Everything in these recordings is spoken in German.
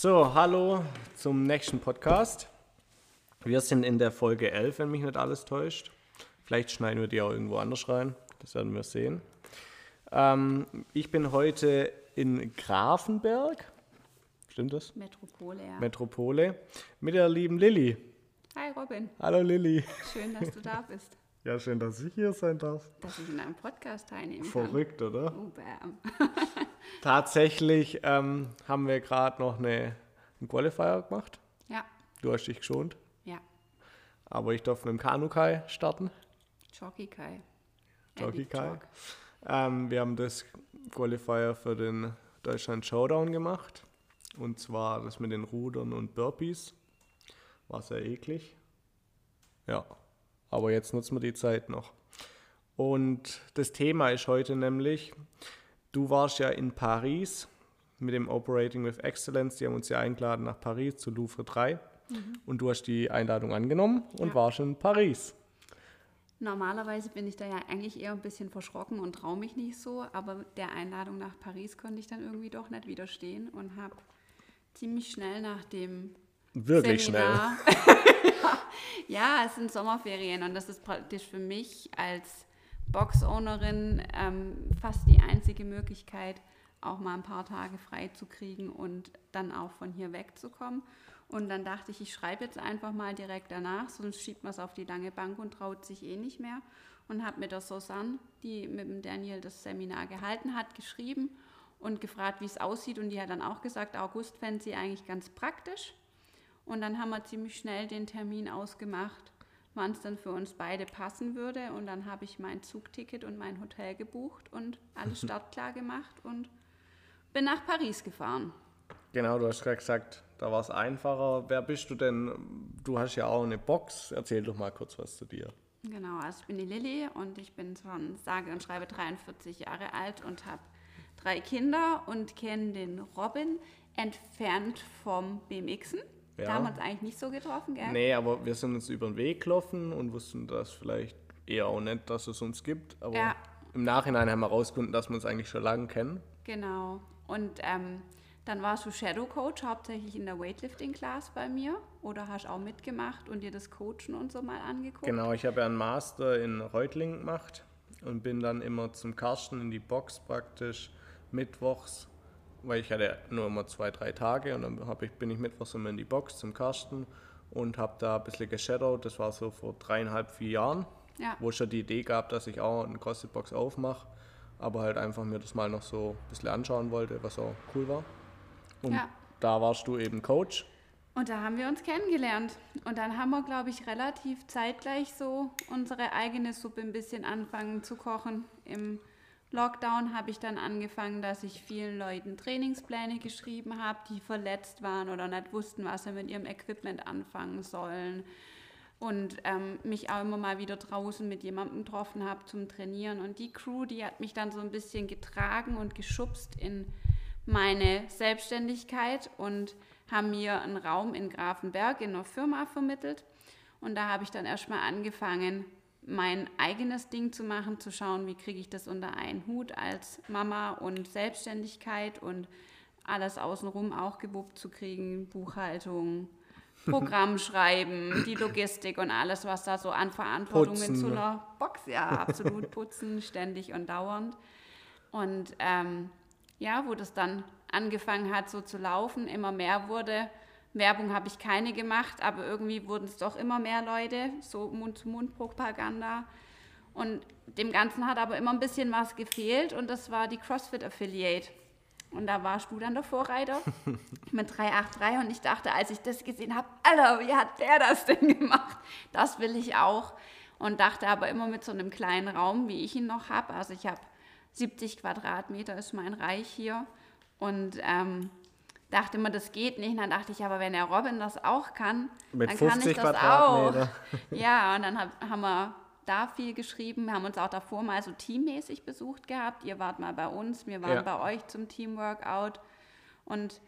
So, hallo zum nächsten Podcast. Wir sind in der Folge 11, wenn mich nicht alles täuscht. Vielleicht schneiden wir die auch irgendwo anders rein. Das werden wir sehen. Ähm, ich bin heute in Grafenberg. Stimmt das? Metropole, ja. Metropole. Mit der lieben Lilly. Hi Robin, Hallo Lilly. schön, dass du da bist, Ja, schön, dass ich hier sein darf. dass ich in einem Podcast teilnehmen Verrückt, oder? kann. Oh, bam. Tatsächlich ähm, haben wir gerade noch eine, einen Qualifier gemacht. Ja, Du hast dich geschont. ja. Aber ich darf mit dem Kanukai starten. Jockey Kai. Jockey Epic Kai. Talk. Ähm, wir haben das Qualifier für den Deutschland Showdown gemacht. Und zwar das mit den Rudern und Burpees. War sehr eklig. Ja, aber jetzt nutzen wir die Zeit noch. Und das Thema ist heute nämlich, du warst ja in Paris mit dem Operating with Excellence. Die haben uns ja eingeladen nach Paris zu Louvre 3. Und du hast die Einladung angenommen und Ja. warst in Paris. Normalerweise bin ich da ja eigentlich eher ein bisschen verschrocken und traue mich nicht so, aber der Einladung nach Paris konnte ich dann irgendwie doch nicht widerstehen und habe ziemlich schnell nach dem Wirklich schnell. Seminar. ja, es sind Sommerferien und das ist praktisch für mich als Box-Ownerin ähm, fast die einzige Möglichkeit, auch mal ein paar Tage frei zu kriegen und dann auch von hier wegzukommen. Und dann dachte ich, ich schreibe jetzt einfach mal direkt danach, sonst schiebt man es auf die lange Bank und traut sich eh nicht mehr. Und habe mit der Susanne, die mit dem Daniel das Seminar gehalten hat, geschrieben und gefragt, wie es aussieht. Und die hat dann auch gesagt, August fände sie eigentlich ganz praktisch. Und dann haben wir ziemlich schnell den Termin ausgemacht, wann es dann für uns beide passen würde. Und dann habe ich mein Zugticket und mein Hotel gebucht und alles startklar gemacht und bin nach Paris gefahren. Genau, du hast gerade gesagt, da war es einfacher. Wer bist du denn? Du hast ja auch eine Box. Erzähl doch mal kurz was zu dir. Genau, also ich bin die Lilly und ich bin schon sage und schreibe 43 Jahre alt und habe drei Kinder und kenne den Robin entfernt vom BMXen. Ja. Da haben wir uns eigentlich nicht so getroffen, gell? Nee, aber wir sind uns über den Weg gelaufen und wussten das vielleicht eher auch nicht, dass es uns gibt. Aber Ja. im Nachhinein haben wir herausgefunden, dass wir uns eigentlich schon lange kennen. Genau. Und ähm, dann warst du Shadow Coach hauptsächlich in der Weightlifting Class bei mir oder hast auch mitgemacht und dir das Coachen und so mal angeguckt? Genau, ich habe ja einen Master in Reutlingen gemacht und bin dann immer zum Karsten in die Box praktisch mittwochs, weil ich hatte nur immer zwei, drei Tage und dann ich, bin ich mittwochs immer in die Box zum Karsten und habe da ein bisschen geshadowt. Das war so vor dreieinhalb, vier Jahren, Ja. wo ich schon die Idee gab, dass ich auch eine CrossFit-Box aufmache, aber halt einfach mir das mal noch so ein bisschen anschauen wollte, was auch cool war. Und Ja. da warst du eben Coach. Und da haben wir uns kennengelernt. Und dann haben wir, glaube ich, relativ zeitgleich so unsere eigene Suppe ein bisschen anfangen zu kochen. Im Lockdown habe ich dann angefangen, dass ich vielen Leuten Trainingspläne geschrieben habe, die verletzt waren oder nicht wussten, was sie mit ihrem Equipment anfangen sollen. Und ähm, mich auch immer mal wieder draußen mit jemandem getroffen habe zum Trainieren. Und die Crew, die hat mich dann so ein bisschen getragen und geschubst in meine Selbstständigkeit und haben mir einen Raum in Grafenberg in einer Firma vermittelt. Und da habe ich dann erstmal angefangen, mein eigenes Ding zu machen, zu schauen, wie kriege ich das unter einen Hut als Mama und Selbstständigkeit und alles außenrum auch gewuppt zu kriegen, Buchhaltung, Programm schreiben, die Logistik und alles, was da so an Verantwortung Putzen, in so ne? einer Box, ja, absolut putzen, ständig und dauernd. Und ähm, ja, wo das dann angefangen hat, so zu laufen, immer mehr wurde. Werbung habe ich keine gemacht, aber irgendwie wurden es doch immer mehr Leute, so Mund-zu-Mund-Propaganda. Und dem Ganzen hat aber immer ein bisschen was gefehlt und das war die CrossFit Affiliate. Und da warst du dann der Vorreiter mit 383 und ich dachte, als ich das gesehen habe, Alter, wie hat der das denn gemacht? Das will ich auch. Und dachte aber immer mit so einem kleinen Raum, wie ich ihn noch habe. Also ich habe 70 Quadratmeter ist mein Reich hier und ähm, dachte immer, das geht nicht. Und dann dachte ich, aber wenn der Robin das auch kann, Mit dann kann 50 ich das auch. Ja, und dann hab, haben wir da viel geschrieben. Wir haben uns auch davor mal so teammäßig besucht gehabt. Ihr wart mal bei uns, wir waren Ja. bei euch zum Teamworkout. Und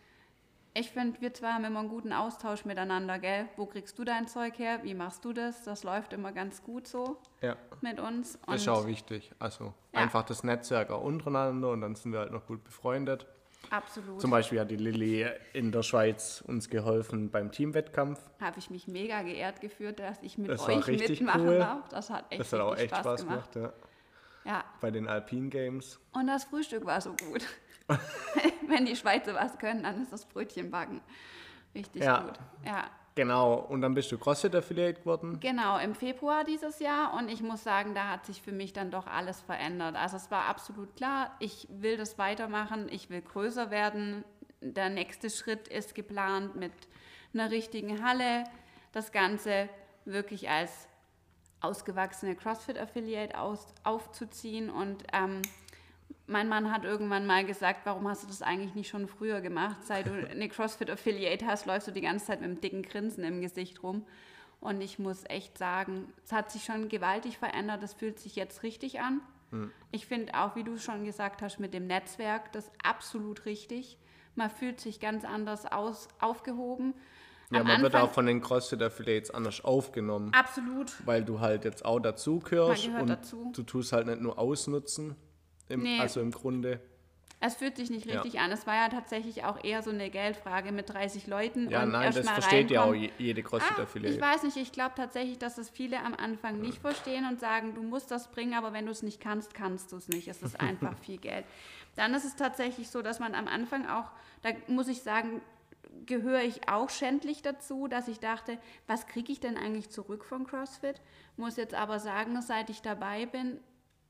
ich finde, wir zwei haben immer einen guten Austausch miteinander, gell? Wo kriegst du dein Zeug her? Wie machst du das? Das läuft immer ganz gut so Ja. mit uns. Das ist auch wichtig. Also Ja. einfach das Netzwerk auch untereinander und dann sind wir halt noch gut befreundet. Absolut. Zum Beispiel hat die Lilly in der Schweiz uns geholfen beim Teamwettkampf. Habe ich mich mega geehrt gefühlt, dass ich mit Das euch mitmachen cool. darf. Das hat echt, Das hat auch echt Spaß gemacht. gemacht, ja. Ja, Bei den Alpine Games. und das Frühstück war so gut. Wenn die Schweizer was können, dann ist das Brötchen backen. Richtig Ja. gut. Ja, Genau, und dann bist du CrossFit Affiliate geworden. Genau, im Februar dieses Jahr und ich muss sagen, da hat sich für mich dann doch alles verändert. Also es war absolut klar, ich will das weitermachen, ich will größer werden. Der nächste Schritt ist geplant mit einer richtigen Halle, das Ganze wirklich als ausgewachsene CrossFit-Affiliate aus, aufzuziehen und ähm, mein Mann hat irgendwann mal gesagt, warum hast du das eigentlich nicht schon früher gemacht? Seit du eine CrossFit-Affiliate hast, läufst du die ganze Zeit mit einem dicken Grinsen im Gesicht rum. Und ich muss echt sagen, es hat sich schon gewaltig verändert. Das fühlt sich jetzt richtig an. Ich finde auch, wie du schon gesagt hast, mit dem Netzwerk, das absolut richtig. Man fühlt sich ganz anders aus, aufgehoben. Ja, Am man wird Anfang- auch von den CrossFit Affiliates anders aufgenommen, Absolut. weil du halt jetzt auch dazu gehörst Man gehört und dazu. du tust halt nicht nur ausnutzen. Im, Nee. Also im Grunde. Es fühlt sich nicht Ja. richtig an. Es war ja tatsächlich auch eher so eine Geldfrage mit 30 Leuten. Ja, und nein, das versteht ja auch jede CrossFit Ah, ich weiß nicht, ich glaube tatsächlich, dass das viele am Anfang nicht verstehen und sagen, du musst das bringen, aber wenn du es nicht kannst, kannst du es nicht. Es ist einfach viel Geld. Dann ist es tatsächlich so, dass man am Anfang auch, da muss ich sagen, gehöre ich auch schändlich dazu, dass ich dachte, was kriege ich denn eigentlich zurück von CrossFit? Muss jetzt aber sagen, seit ich dabei bin,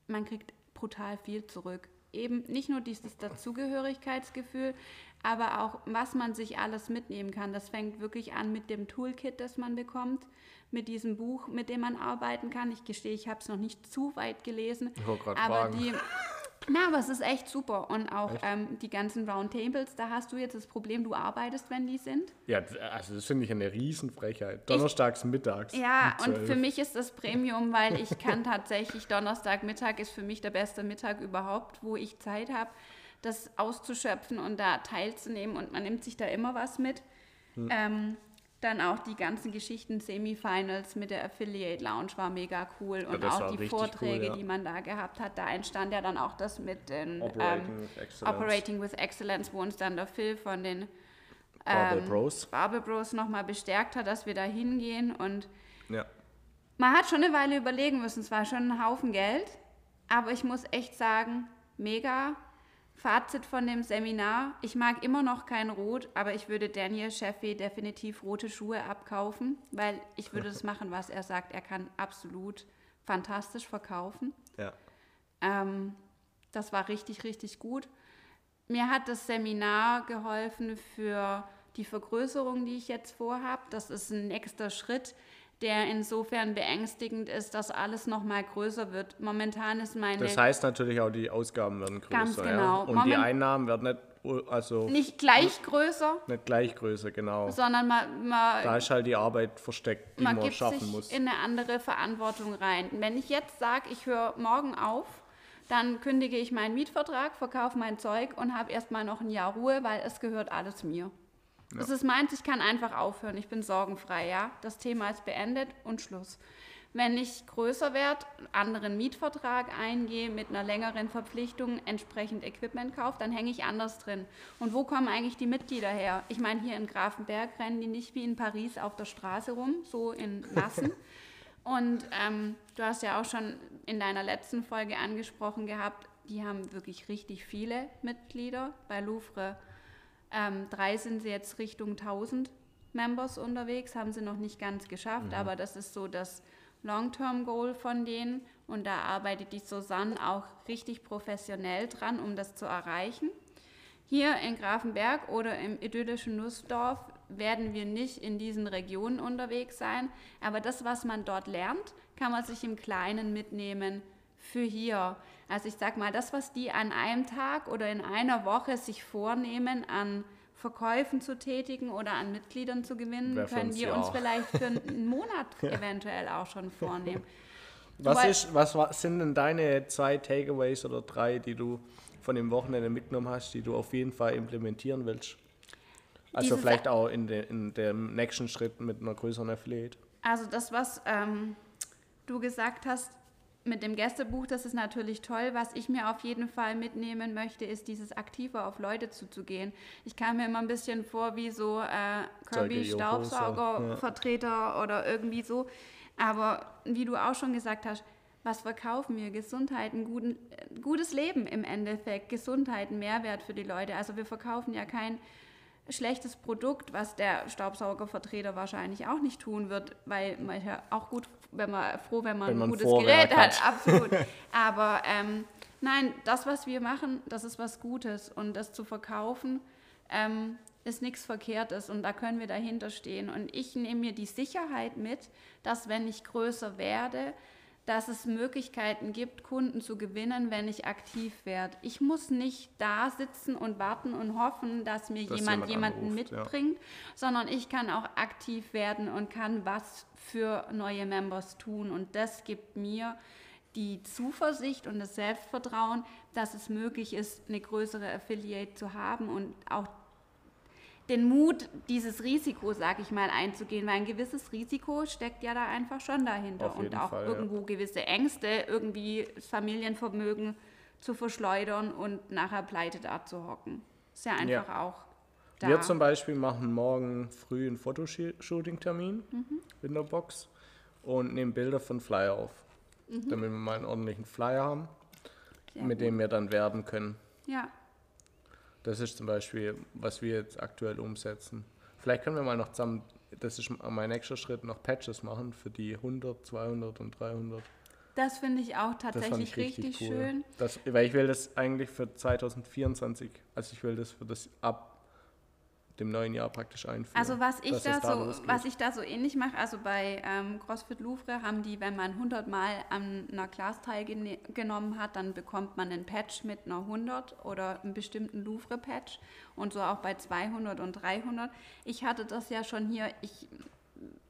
man kriegt brutal viel zurück. Eben nicht nur dieses Dazugehörigkeitsgefühl, aber auch, was man sich alles mitnehmen kann. Das fängt wirklich an mit dem Toolkit, das man bekommt, mit diesem Buch, mit dem man arbeiten kann. Ich gestehe, ich habe es noch nicht zu weit gelesen, Ich aber fragen. die... Na, aber es ist echt super. Und auch ähm, die ganzen Roundtables, da hast du jetzt das Problem, du arbeitest, wenn die sind. Ja, also das finde ich eine Riesenfrechheit. Donnerstags mittags. Ja, um und 12. für mich ist das Premium, weil ich kann tatsächlich Donnerstagmittag ist für mich der beste Mittag überhaupt, wo ich Zeit habe, das auszuschöpfen und da teilzunehmen und man nimmt sich da immer was mit. Hm. Ähm, dann auch die ganzen Geschichten, Semifinals mit der Affiliate Lounge war mega cool und das auch die Vorträge, cool, ja. die man da gehabt hat, da entstand ja dann auch das mit den Operating ähm, with Excellence. Operating with Excellence, wo uns dann der Phil von den ähm, Bros. Barbell Bros nochmal bestärkt hat, dass wir da hingehen und Ja. man hat schon eine Weile überlegen müssen, es war schon ein Haufen Geld, aber ich muss echt sagen, mega. Fazit von dem Seminar, ich mag immer noch kein Rot, aber ich würde Daniel Sheffy definitiv rote Schuhe abkaufen, weil ich würde das machen, was er sagt. Er kann absolut fantastisch verkaufen. ja. Ähm, das war richtig, richtig gut. Mir hat das Seminar geholfen für die Vergrößerung, die ich jetzt vorhabe. Das ist ein nächster Schritt, der insofern beängstigend ist, dass alles noch mal größer wird. Momentan ist meine Das heißt natürlich auch, die Ausgaben werden größer. Ganz Ja. genau. Und die Moment- Einnahmen werden nicht, also nicht, nicht gleich größer, gleich größer, genau. sondern man, man, Da ist halt die Arbeit versteckt, die man, man gibt schaffen sich muss. in eine andere Verantwortung rein. Wenn ich jetzt sage, ich höre morgen auf, dann kündige ich meinen Mietvertrag, verkaufe mein Zeug und habe erstmal noch ein Jahr Ruhe, weil es gehört alles mir. Das ist meins, ich kann einfach aufhören, ich bin sorgenfrei, ja. Das Thema ist beendet und Schluss. Wenn ich größer werde, einen anderen Mietvertrag eingehe, mit einer längeren Verpflichtung entsprechend Equipment kaufe, dann hänge ich anders drin. Und wo kommen eigentlich die Mitglieder her? Ich meine, hier in Grafenberg rennen die nicht wie in Paris auf der Straße rum, so in Massen. Und ähm, du hast ja auch schon in deiner letzten Folge angesprochen gehabt, die haben wirklich richtig viele Mitglieder. Bei Louvre ähm, drei sind sie jetzt Richtung 1000 Members unterwegs, haben sie noch nicht ganz geschafft, aber das ist so das Long-Term-Goal von denen. Und da arbeitet die Susanne auch richtig professionell dran, um das zu erreichen. Hier in Grafenberg oder im idyllischen Nussdorf werden wir nicht in diesen Regionen unterwegs sein, aber das, was man dort lernt, kann man sich im Kleinen mitnehmen für hier. Also ich sag mal, das, was die an einem Tag oder in einer Woche sich vornehmen, an Verkäufen zu tätigen oder an Mitgliedern zu gewinnen, für können wir ja uns auch. vielleicht für einen Monat eventuell auch schon vornehmen. Was, ist, was wa- sind denn deine zwei Takeaways oder drei, die du von dem Wochenende mitgenommen hast, die du auf jeden Fall implementieren willst? Also Dieses- vielleicht auch in, de, in dem nächsten Schritt mit einer größeren Affiliate. Also das, was ähm, du gesagt hast, mit dem Gästebuch, das ist natürlich toll. Was ich mir auf jeden Fall mitnehmen möchte, ist dieses aktiver auf Leute zuzugehen. Ich kam mir immer ein bisschen vor wie so äh, Kirby-Staubsaugervertreter ja. oder irgendwie so. Aber wie du auch schon gesagt hast, was verkaufen wir? Gesundheit, ein guten, gutes Leben im Endeffekt. Gesundheit, ein Mehrwert für die Leute. Also wir verkaufen ja kein schlechtes Produkt, was der Staubsaugervertreter wahrscheinlich auch nicht tun wird, weil man ja auch gut, wenn man froh, wenn man, wenn man ein gutes Vorwerk Gerät hat. hat. Absolut. Aber ähm, nein, das, was wir machen, das ist was Gutes und das zu verkaufen ähm, ist nichts Verkehrtes und da können wir dahinter stehen. Und ich nehme mir die Sicherheit mit, dass wenn ich größer werde, dass es Möglichkeiten gibt, Kunden zu gewinnen, wenn ich aktiv werde. Ich muss nicht da sitzen und warten und hoffen, dass mir dass jemand, jemand jemanden anruft, mitbringt, ja. sondern ich kann auch aktiv werden und kann was für neue Members tun. Und das gibt mir die Zuversicht und das Selbstvertrauen, dass es möglich ist, eine größere Affiliate zu haben und auch den Mut, dieses Risiko, sag ich mal, einzugehen, weil ein gewisses Risiko steckt ja da einfach schon dahinter und auch Fall, irgendwo ja. gewisse Ängste, irgendwie das Familienvermögen zu verschleudern und nachher pleite da zu hocken. Ist ja einfach ja. auch da. Wir zum Beispiel machen morgen früh einen Fotoshooting-Termin mhm. in der Box und nehmen Bilder von Flyer auf, mhm. damit wir mal einen ordentlichen Flyer haben, Sehr mit gut. dem wir dann werben können. Ja. Das ist zum Beispiel, was wir jetzt aktuell umsetzen. Vielleicht können wir mal noch zusammen, das ist mein nächster Schritt, noch Patches machen für die 100, 200 und 300. Das finde ich auch tatsächlich ich richtig, richtig cool. schön. Das, weil ich will das eigentlich für 2024, also ich will das für das ab dem neuen Jahr praktisch einführen. Also was ich, da so, was ich da so ähnlich mache, also bei ähm, CrossFit Louvre haben die, wenn man 100 Mal an einer Class teilgenommen hat, dann bekommt man einen Patch mit einer 100 oder einen bestimmten Louvre-Patch und so auch bei 200 und 300. Ich hatte das ja schon hier, ich,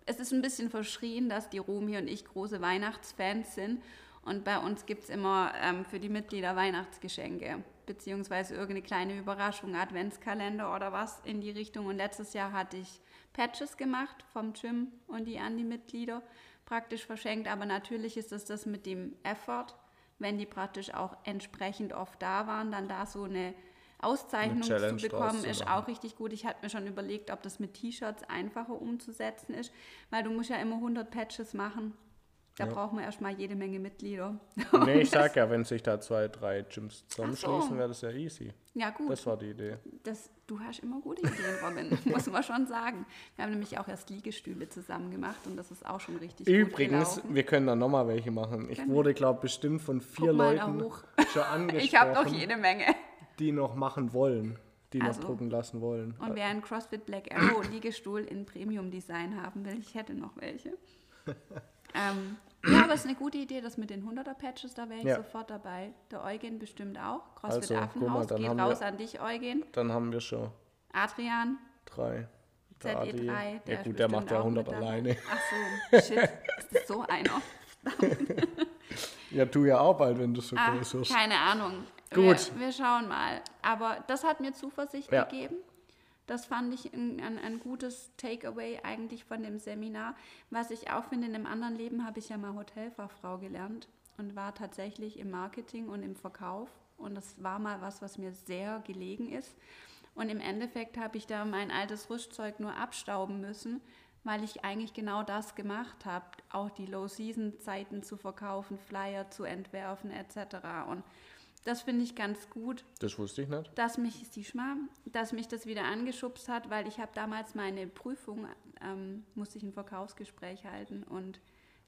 es ist ein bisschen verschrien, dass die Romi und ich große Weihnachtsfans sind und bei uns gibt es immer ähm, für die Mitglieder Weihnachtsgeschenke beziehungsweise irgendeine kleine Überraschung, Adventskalender oder was in die Richtung. Und letztes Jahr hatte ich Patches gemacht vom Gym und die an die Mitglieder praktisch verschenkt. Aber natürlich ist es das mit dem Effort, wenn die praktisch auch entsprechend oft da waren, dann da so eine Auszeichnung zu bekommen, ist auch richtig gut. Ich hatte mir schon überlegt, ob das mit T-Shirts einfacher umzusetzen ist, weil du musst ja immer 100 Patches machen da ja. braucht man erstmal jede Menge Mitglieder. Nee, ich sag ja, wenn sich da zwei, drei Gyms zusammenschließen, so. wäre das ja easy. Ja, gut. Das war die Idee. Das, du hast immer gute Ideen, Robin, muss man schon sagen. Wir haben nämlich auch erst Liegestühle zusammen gemacht und das ist auch schon richtig Übrigens, gut wir können da nochmal welche machen. Ich können wurde, glaube ich, bestimmt von vier Leuten schon angesprochen. ich habe doch jede Menge. Die noch machen wollen die also, noch drucken lassen wollen. Und wer einen CrossFit Black Arrow Liegestuhl in Premium Design haben will, ich hätte noch welche. ähm, ja, aber es ist eine gute Idee, das mit den 100er Patches, da wäre ich ja. sofort dabei. Der Eugen bestimmt auch. CrossFit also, Affenhaus mal, geht raus wir, an dich, Eugen. Dann haben wir schon. Adrian. Drei. ZE3. Der ja gut, der macht ja 100 alleine. Ach so, shit. Ist das so einer? ja, du ja auch bald, wenn du so Ach, groß wirst. Keine Ahnung. Gut. Wir, wir, schauen mal. Aber das hat mir Zuversicht ja. gegeben. Das fand ich ein, ein, ein gutes Takeaway eigentlich von dem Seminar. Was ich auch finde, in einem anderen Leben habe ich ja mal Hotelfachfrau gelernt und war tatsächlich im Marketing und im Verkauf. Und das war mal was, was mir sehr gelegen ist. Und im Endeffekt habe ich da mein altes Rüstzeug nur abstauben müssen, weil ich eigentlich genau das gemacht habe, auch die Low-Season-Zeiten zu verkaufen, Flyer zu entwerfen etc. Und das finde ich ganz gut. Das wusste ich nicht. Dass mich, Schmarrn, dass mich das wieder angeschubst hat, weil ich habe damals meine Prüfung, ähm, musste ich ein Verkaufsgespräch halten und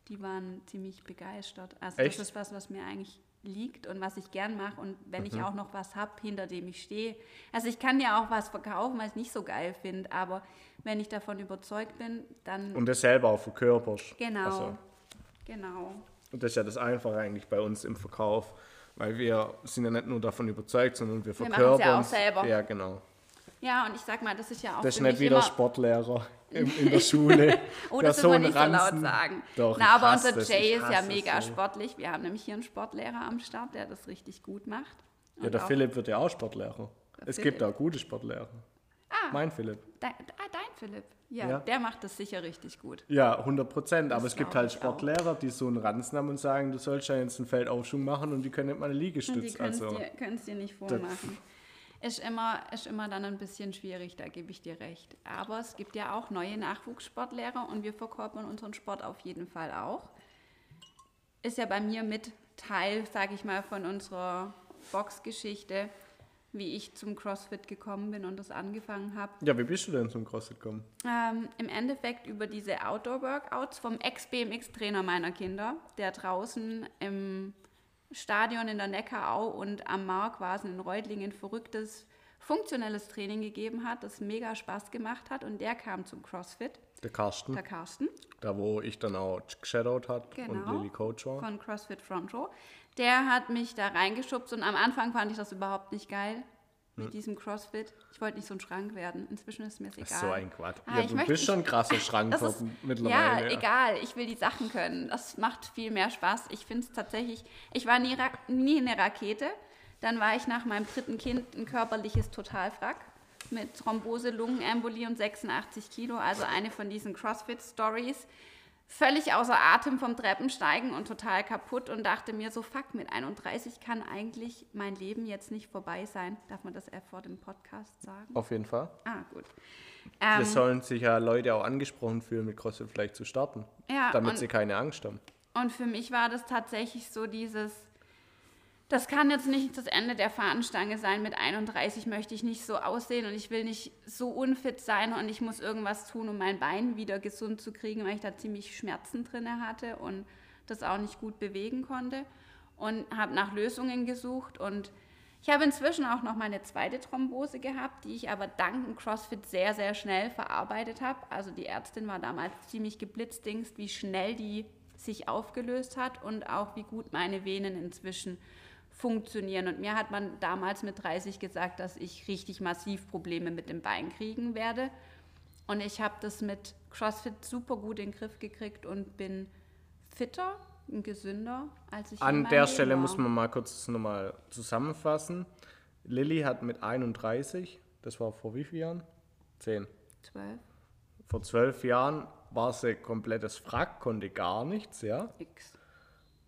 die waren ziemlich begeistert. Also Echt? das ist was, was mir eigentlich liegt und was ich gern mache und wenn mhm. ich auch noch was habe, hinter dem ich stehe. Also ich kann ja auch was verkaufen, was ich nicht so geil finde, aber wenn ich davon überzeugt bin, dann... Und das selber auch verkörperst. Genau, also. genau. Und das ist ja das Einfache eigentlich bei uns im Verkauf weil wir sind ja nicht nur davon überzeugt, sondern wir verkörpern. Wir ja auch selber. Ja, genau. Ja, und ich sag mal, das ist ja auch. Das ist nicht wie der Sportlehrer in, in der Schule. oh, das soll man nicht so laut sagen. Doch, Na, aber unser Jay ist ja mega so. sportlich. Wir haben nämlich hier einen Sportlehrer am Start, der das richtig gut macht. Und ja, der Philipp wird ja auch Sportlehrer. Es Philipp. gibt auch gute Sportlehrer. Ah, mein Philipp. Dein, ah, dein Philipp. Ja, Ja. der macht das sicher richtig gut. Ja, 100 Prozent. Aber es gibt halt auch. Sportlehrer, die so einen Ranzen haben und sagen, du sollst ja jetzt einen Feldaufschwung machen und die können nicht mal eine Und die können es Also, dir, dir nicht vormachen. Ist immer, ist immer dann ein bisschen schwierig, da gebe ich dir recht. Aber es gibt ja auch neue Nachwuchssportlehrer und wir verkörpern unseren Sport auf jeden Fall auch. Ist ja bei mir mit Teil, sage ich mal, von unserer Boxgeschichte, wie ich zum CrossFit gekommen bin und das angefangen habe. ja, wie bist du denn zum CrossFit gekommen? Ähm, Im Endeffekt über diese Outdoor-Workouts vom Ex-BMX-Trainer meiner Kinder, der draußen im Stadion in der Neckarau und am Mark in Reutlingen verrücktes, funktionelles Training gegeben hat, das mega Spaß gemacht hat und der kam zum CrossFit, Der Carsten, der Carsten. da wo ich dann auch geshadowt hat und Genau. Lilly Coach war. von CrossFit Front Row. Der hat mich da reingeschubst und am Anfang fand ich das überhaupt nicht geil mit diesem CrossFit. Ich wollte nicht so ein Schrank werden. Inzwischen ist mir es Das egal. ist so ein Quatsch. Ah, ja, du möchte- bist schon ein krasser Das ist, Schrankkopf ja, mittlerweile. egal. Ich will die Sachen können. Das macht viel mehr Spaß. Ich finde es tatsächlich, ich war nie, nie eine Rakete. Dann war ich nach meinem dritten Kind ein körperliches Totalfrack mit Thrombose, Lungenembolie und 86 Kilo. Also eine von diesen CrossFit-Stories. Völlig außer Atem vom Treppensteigen und total kaputt und dachte mir so, fuck, mit 31 kann eigentlich mein Leben jetzt nicht vorbei sein. Darf man das eher vor dem Podcast sagen? Auf jeden Fall. Ah, gut. Das Ähm, sollen sich ja Leute auch angesprochen fühlen, mit CrossFit vielleicht zu starten. Ja, damit und- sie keine Angst haben. Und für mich war das tatsächlich so dieses, das kann jetzt nicht das Ende der Fahnenstange sein. Mit 31 möchte ich nicht so aussehen und ich will nicht so unfit sein und ich muss irgendwas tun, um mein Bein wieder gesund zu kriegen, weil ich da ziemlich Schmerzen drin hatte und das auch nicht gut bewegen konnte. Und habe nach Lösungen gesucht und ich habe inzwischen auch noch meine zweite Thrombose gehabt, die ich aber dank CrossFit sehr, sehr schnell verarbeitet habe. Also die Ärztin war damals ziemlich geblitzdingst, wie schnell die sich aufgelöst hat und auch wie gut meine Venen inzwischen funktionieren. Und mir hat man damals mit 30 gesagt, dass ich richtig massiv Probleme mit dem Bein kriegen werde. Und ich habe das mit CrossFit super gut in den Griff gekriegt und bin fitter und gesünder, als ich An der Leben Stelle war. muss man mal kurz nochmal zusammenfassen. Lilly hat mit 31, das war vor wie vielen Jahren? Zehn. Zwölf. Vor zwölf Jahren war sie komplettes Wrack, konnte gar nichts, ja. X.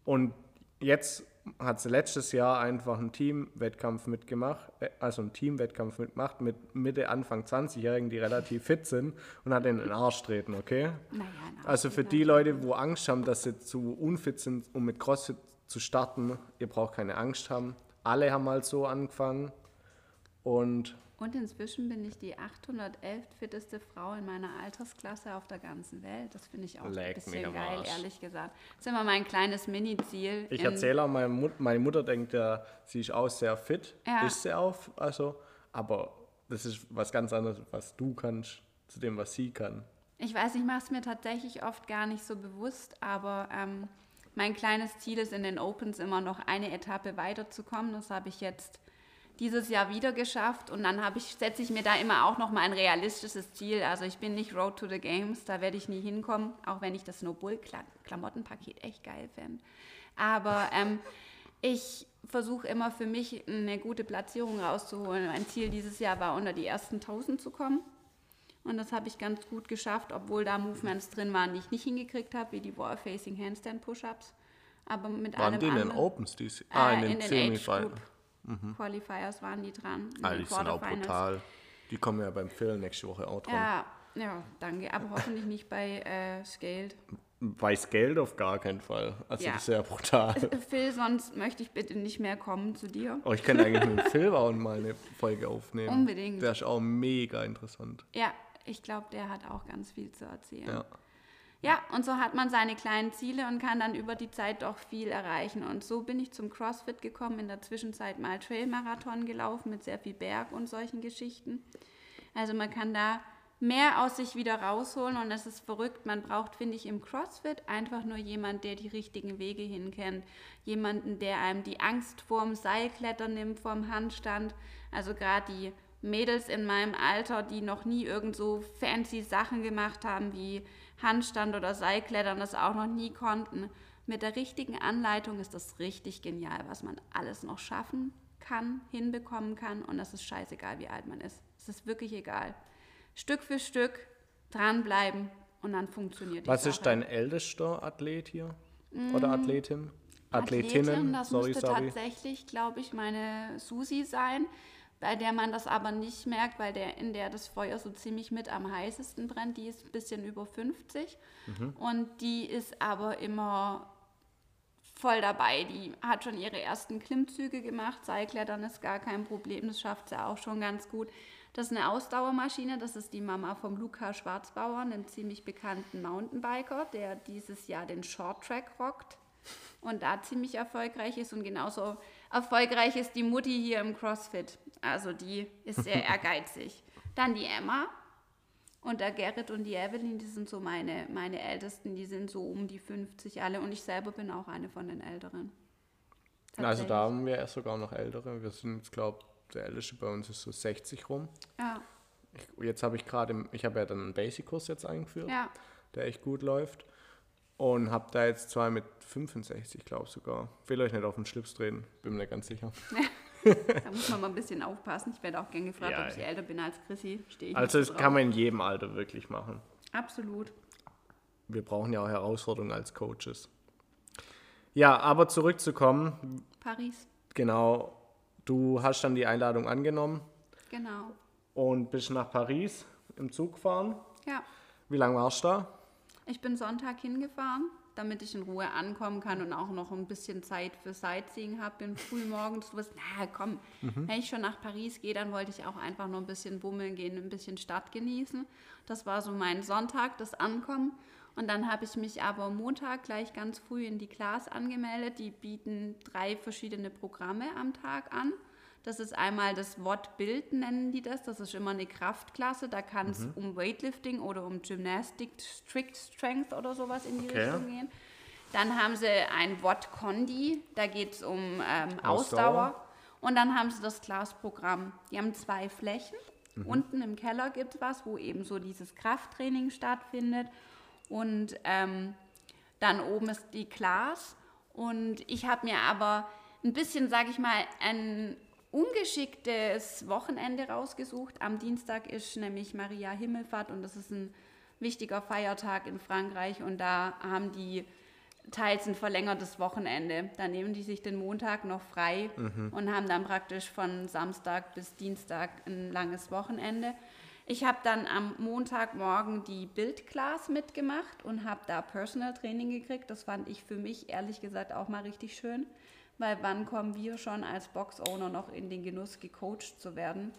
Und jetzt hat sie letztes Jahr einfach einen Teamwettkampf mitgemacht, äh, also einen Teamwettkampf mitgemacht mit Mitte, Anfang 20-Jährigen, die relativ fit sind und hat in den Arsch treten, okay? Naja, na, Also für die Leute, wo Angst haben, dass sie zu unfit sind, um mit CrossFit zu starten, ihr braucht keine Angst haben. Alle haben mal so angefangen und Und inzwischen bin ich die 811 fitteste Frau in meiner Altersklasse auf der ganzen Welt. Das finde ich auch Leck ein bisschen geil, Arsch. ehrlich gesagt. Das ist immer mein kleines Mini-Ziel. ich erzähle auch, meine, Mut meine Mutter denkt ja, sie ist auch sehr fit, Ja. ist sie auch, also, aber das ist was ganz anderes, was du kannst, zu dem, was sie kann. Ich weiß, ich mache es mir tatsächlich oft gar nicht so bewusst, aber ähm, mein kleines Ziel ist in den Opens immer noch eine Etappe weiterzukommen. Das habe ich jetzt dieses Jahr wieder geschafft und dann ich, setze ich mir da immer auch noch mal ein realistisches Ziel. Also ich bin nicht Road to the Games, da werde ich nie hinkommen, auch wenn ich das No Bull Klamottenpaket echt geil fände. Aber ähm, ich versuche immer für mich eine gute Platzierung rauszuholen. Mein Ziel dieses Jahr war, unter die ersten 1000 zu kommen. Und das habe ich ganz gut geschafft, obwohl da Movements drin waren, die ich nicht hingekriegt habe, wie die Wall-Facing Handstand Push-Ups. Aber mit Waren allem die in den Opens? Die, ah, äh, in den, in den Semifinals. Age-Group Qualifiers waren die dran. Ah, die sind auch brutal. Die kommen ja beim Phil nächste Woche auch dran. Ja, ja, danke. Aber hoffentlich nicht bei äh, Scaled. Weiß Geld auf gar keinen Fall. Also Ja. das ist ja brutal. Phil, sonst möchte ich bitte nicht mehr kommen zu dir. Oh, ich könnte eigentlich mit Phil auch mal eine Folge aufnehmen. Unbedingt. Der ist auch mega interessant. Ja, ich glaube, der hat auch ganz viel zu erzählen. Ja. Ja, und so hat man seine kleinen Ziele und kann dann über die Zeit doch viel erreichen. Und so bin ich zum CrossFit gekommen, in der Zwischenzeit mal Trailmarathon gelaufen mit sehr viel Berg und solchen Geschichten. Also man kann da mehr aus sich wieder rausholen und das ist verrückt. Man braucht, finde ich, im CrossFit einfach nur jemand, der die richtigen Wege hinkennt. Jemanden, der einem die Angst vorm Seilklettern nimmt, vorm Handstand. Also gerade die Mädels in meinem Alter, die noch nie irgend so fancy Sachen gemacht haben wie Handstand oder Seilklettern, das auch noch nie konnten. Mit der richtigen Anleitung ist das richtig genial, was man alles noch schaffen kann, hinbekommen kann und das ist scheißegal, wie alt man ist. Es ist wirklich egal. Stück für Stück dranbleiben und dann funktioniert Was Sache. ist dein ältester Athlet hier? Oder Athletin? Athletinnen, Athletin, das sorry, müsste sorry. tatsächlich, glaube ich, meine Susi sein, bei der man das aber nicht merkt, weil der, in der das Feuer so ziemlich mit am heißesten brennt. Die ist ein bisschen über 50 Mhm. und die ist aber immer voll dabei. Die hat schon ihre ersten Klimmzüge gemacht. Seilklettern ist gar kein Problem, das schafft sie auch schon ganz gut. Das ist eine Ausdauermaschine, das ist die Mama vom Luca Schwarzbauer, einem ziemlich bekannten Mountainbiker, der dieses Jahr den Short Track rockt und da ziemlich erfolgreich ist und genauso erfolgreich ist die Mutti hier im CrossFit. Also die ist sehr ehrgeizig. Dann die Emma und der Gerrit und die Evelyn, die sind so meine, meine Ältesten, die sind so um die 50 alle und ich selber bin auch eine von den Älteren. Also da haben wir erst sogar noch ältere. Wir sind jetzt, glaube der älteste bei uns ist so 60 rum. Ja, Ich, jetzt habe ich gerade, ich habe ja dann einen Basic-Kurs jetzt eingeführt, ja. der echt gut läuft. Und habe da jetzt zwei mit 65, glaube ich sogar. Will euch nicht auf den Schlips drehen, bin mir nicht ganz sicher. Da muss man mal ein bisschen aufpassen. Ich werde auch gern gefragt, Ja, ob ich ja. älter bin als Chrissy. Stehe ich Also das so kann drauf. man in jedem Alter wirklich machen. Absolut. Wir brauchen ja auch Herausforderungen als Coaches. Ja, aber zurückzukommen, Paris, genau, du hast dann die Einladung angenommen genau. und bist nach Paris im Zug gefahren. Ja. Wie lange warst du da? Ich bin Sonntag hingefahren, damit ich in Ruhe ankommen kann und auch noch ein bisschen Zeit für Sightseeing habe. Bin früh morgens, du wirst, na komm, wenn ich schon nach Paris gehe, dann wollte ich auch einfach nur ein bisschen bummeln gehen, ein bisschen Stadt genießen. Das war so mein Sonntag, das Ankommen. Und dann habe ich mich aber Montag gleich ganz früh in die Class angemeldet. Die bieten drei verschiedene Programme am Tag an. Das ist einmal das Watt-Bild, nennen die das. Das ist immer eine Kraftklasse. Da kann es um Weightlifting oder um Gymnastic Strict Strength oder sowas in die Okay. Richtung gehen. Dann haben sie ein Watt-Condi. Da geht es um ähm, Ausdauer. Ausdauer. Und dann haben sie das Class-Programm. Die haben zwei Flächen. Mhm. Unten im Keller gibt es was, wo eben so dieses Krafttraining stattfindet. Und ähm, dann oben ist die Class. Und ich habe mir aber ein bisschen, sage ich mal, ein ungeschicktes Wochenende rausgesucht. Am Dienstag ist nämlich Maria Himmelfahrt und das ist ein wichtiger Feiertag in Frankreich. Und da haben die teils ein verlängertes Wochenende. Da nehmen die sich den Montag noch frei und haben dann praktisch von Samstag bis Dienstag ein langes Wochenende. Ich habe dann am Montagmorgen die Bildclass mitgemacht und habe da Personal Training gekriegt. Das fand ich für mich ehrlich gesagt auch mal richtig schön, weil wann kommen wir schon als Box-Owner noch in den Genuss, gecoacht zu werden?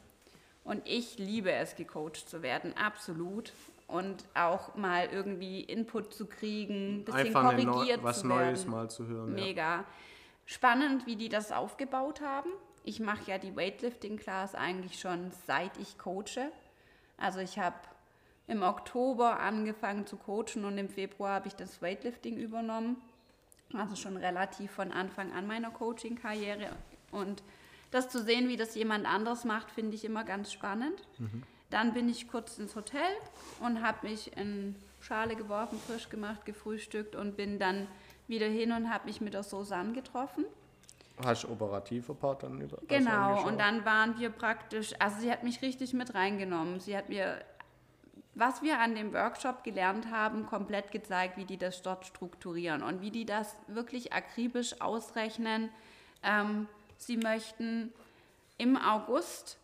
Und ich liebe es, gecoacht zu werden, absolut. Und auch mal irgendwie Input zu kriegen, ein bisschen Einfach eine Neu korrigiert was zu Neues werden. mal zu hören. Ja. Mega. Spannend, wie die das aufgebaut haben. Ich mache ja die Weightlifting-Class eigentlich schon seit ich coache. Also ich habe im Oktober angefangen zu coachen und im Februar habe ich das Weightlifting übernommen. Also schon relativ von Anfang an meiner Coaching-Karriere. Und das zu sehen, wie das jemand anders macht, finde ich immer ganz spannend. Dann bin ich kurz ins Hotel und habe mich in Schale geworfen, frisch gemacht, gefrühstückt und bin dann wieder hin und habe mich mit der Susanne getroffen. Hast du operativer Part dann über? also Genau, und dann waren wir praktisch, also sie hat mich richtig mit reingenommen. Sie hat mir, was wir an dem Workshop gelernt haben, komplett gezeigt, wie die das dort strukturieren und wie die das wirklich akribisch ausrechnen. Ähm, sie möchten im August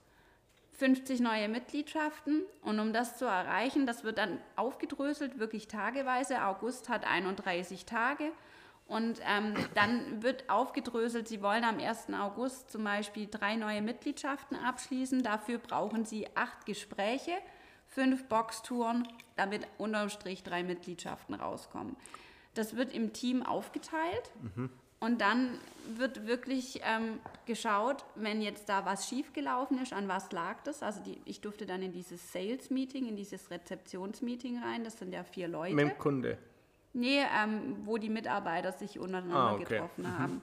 50 neue Mitgliedschaften und um das zu erreichen, das wird dann aufgedröselt, wirklich tageweise. August hat 31 Tage und ähm, dann wird aufgedröselt, Sie wollen am 1. August zum Beispiel drei neue Mitgliedschaften abschließen. Dafür brauchen Sie acht Gespräche, fünf Boxtouren, damit unterm Strich drei Mitgliedschaften rauskommen. Das wird im Team aufgeteilt und dann wird wirklich ähm, geschaut, wenn jetzt da was schiefgelaufen ist, an was lag das. Also die, ich durfte dann in dieses Sales-Meeting, in dieses Rezeptionsmeeting rein. Das sind ja vier Leute. Mit dem Kunde. Nee, ähm, wo die Mitarbeiter sich untereinander Ah, okay. getroffen haben.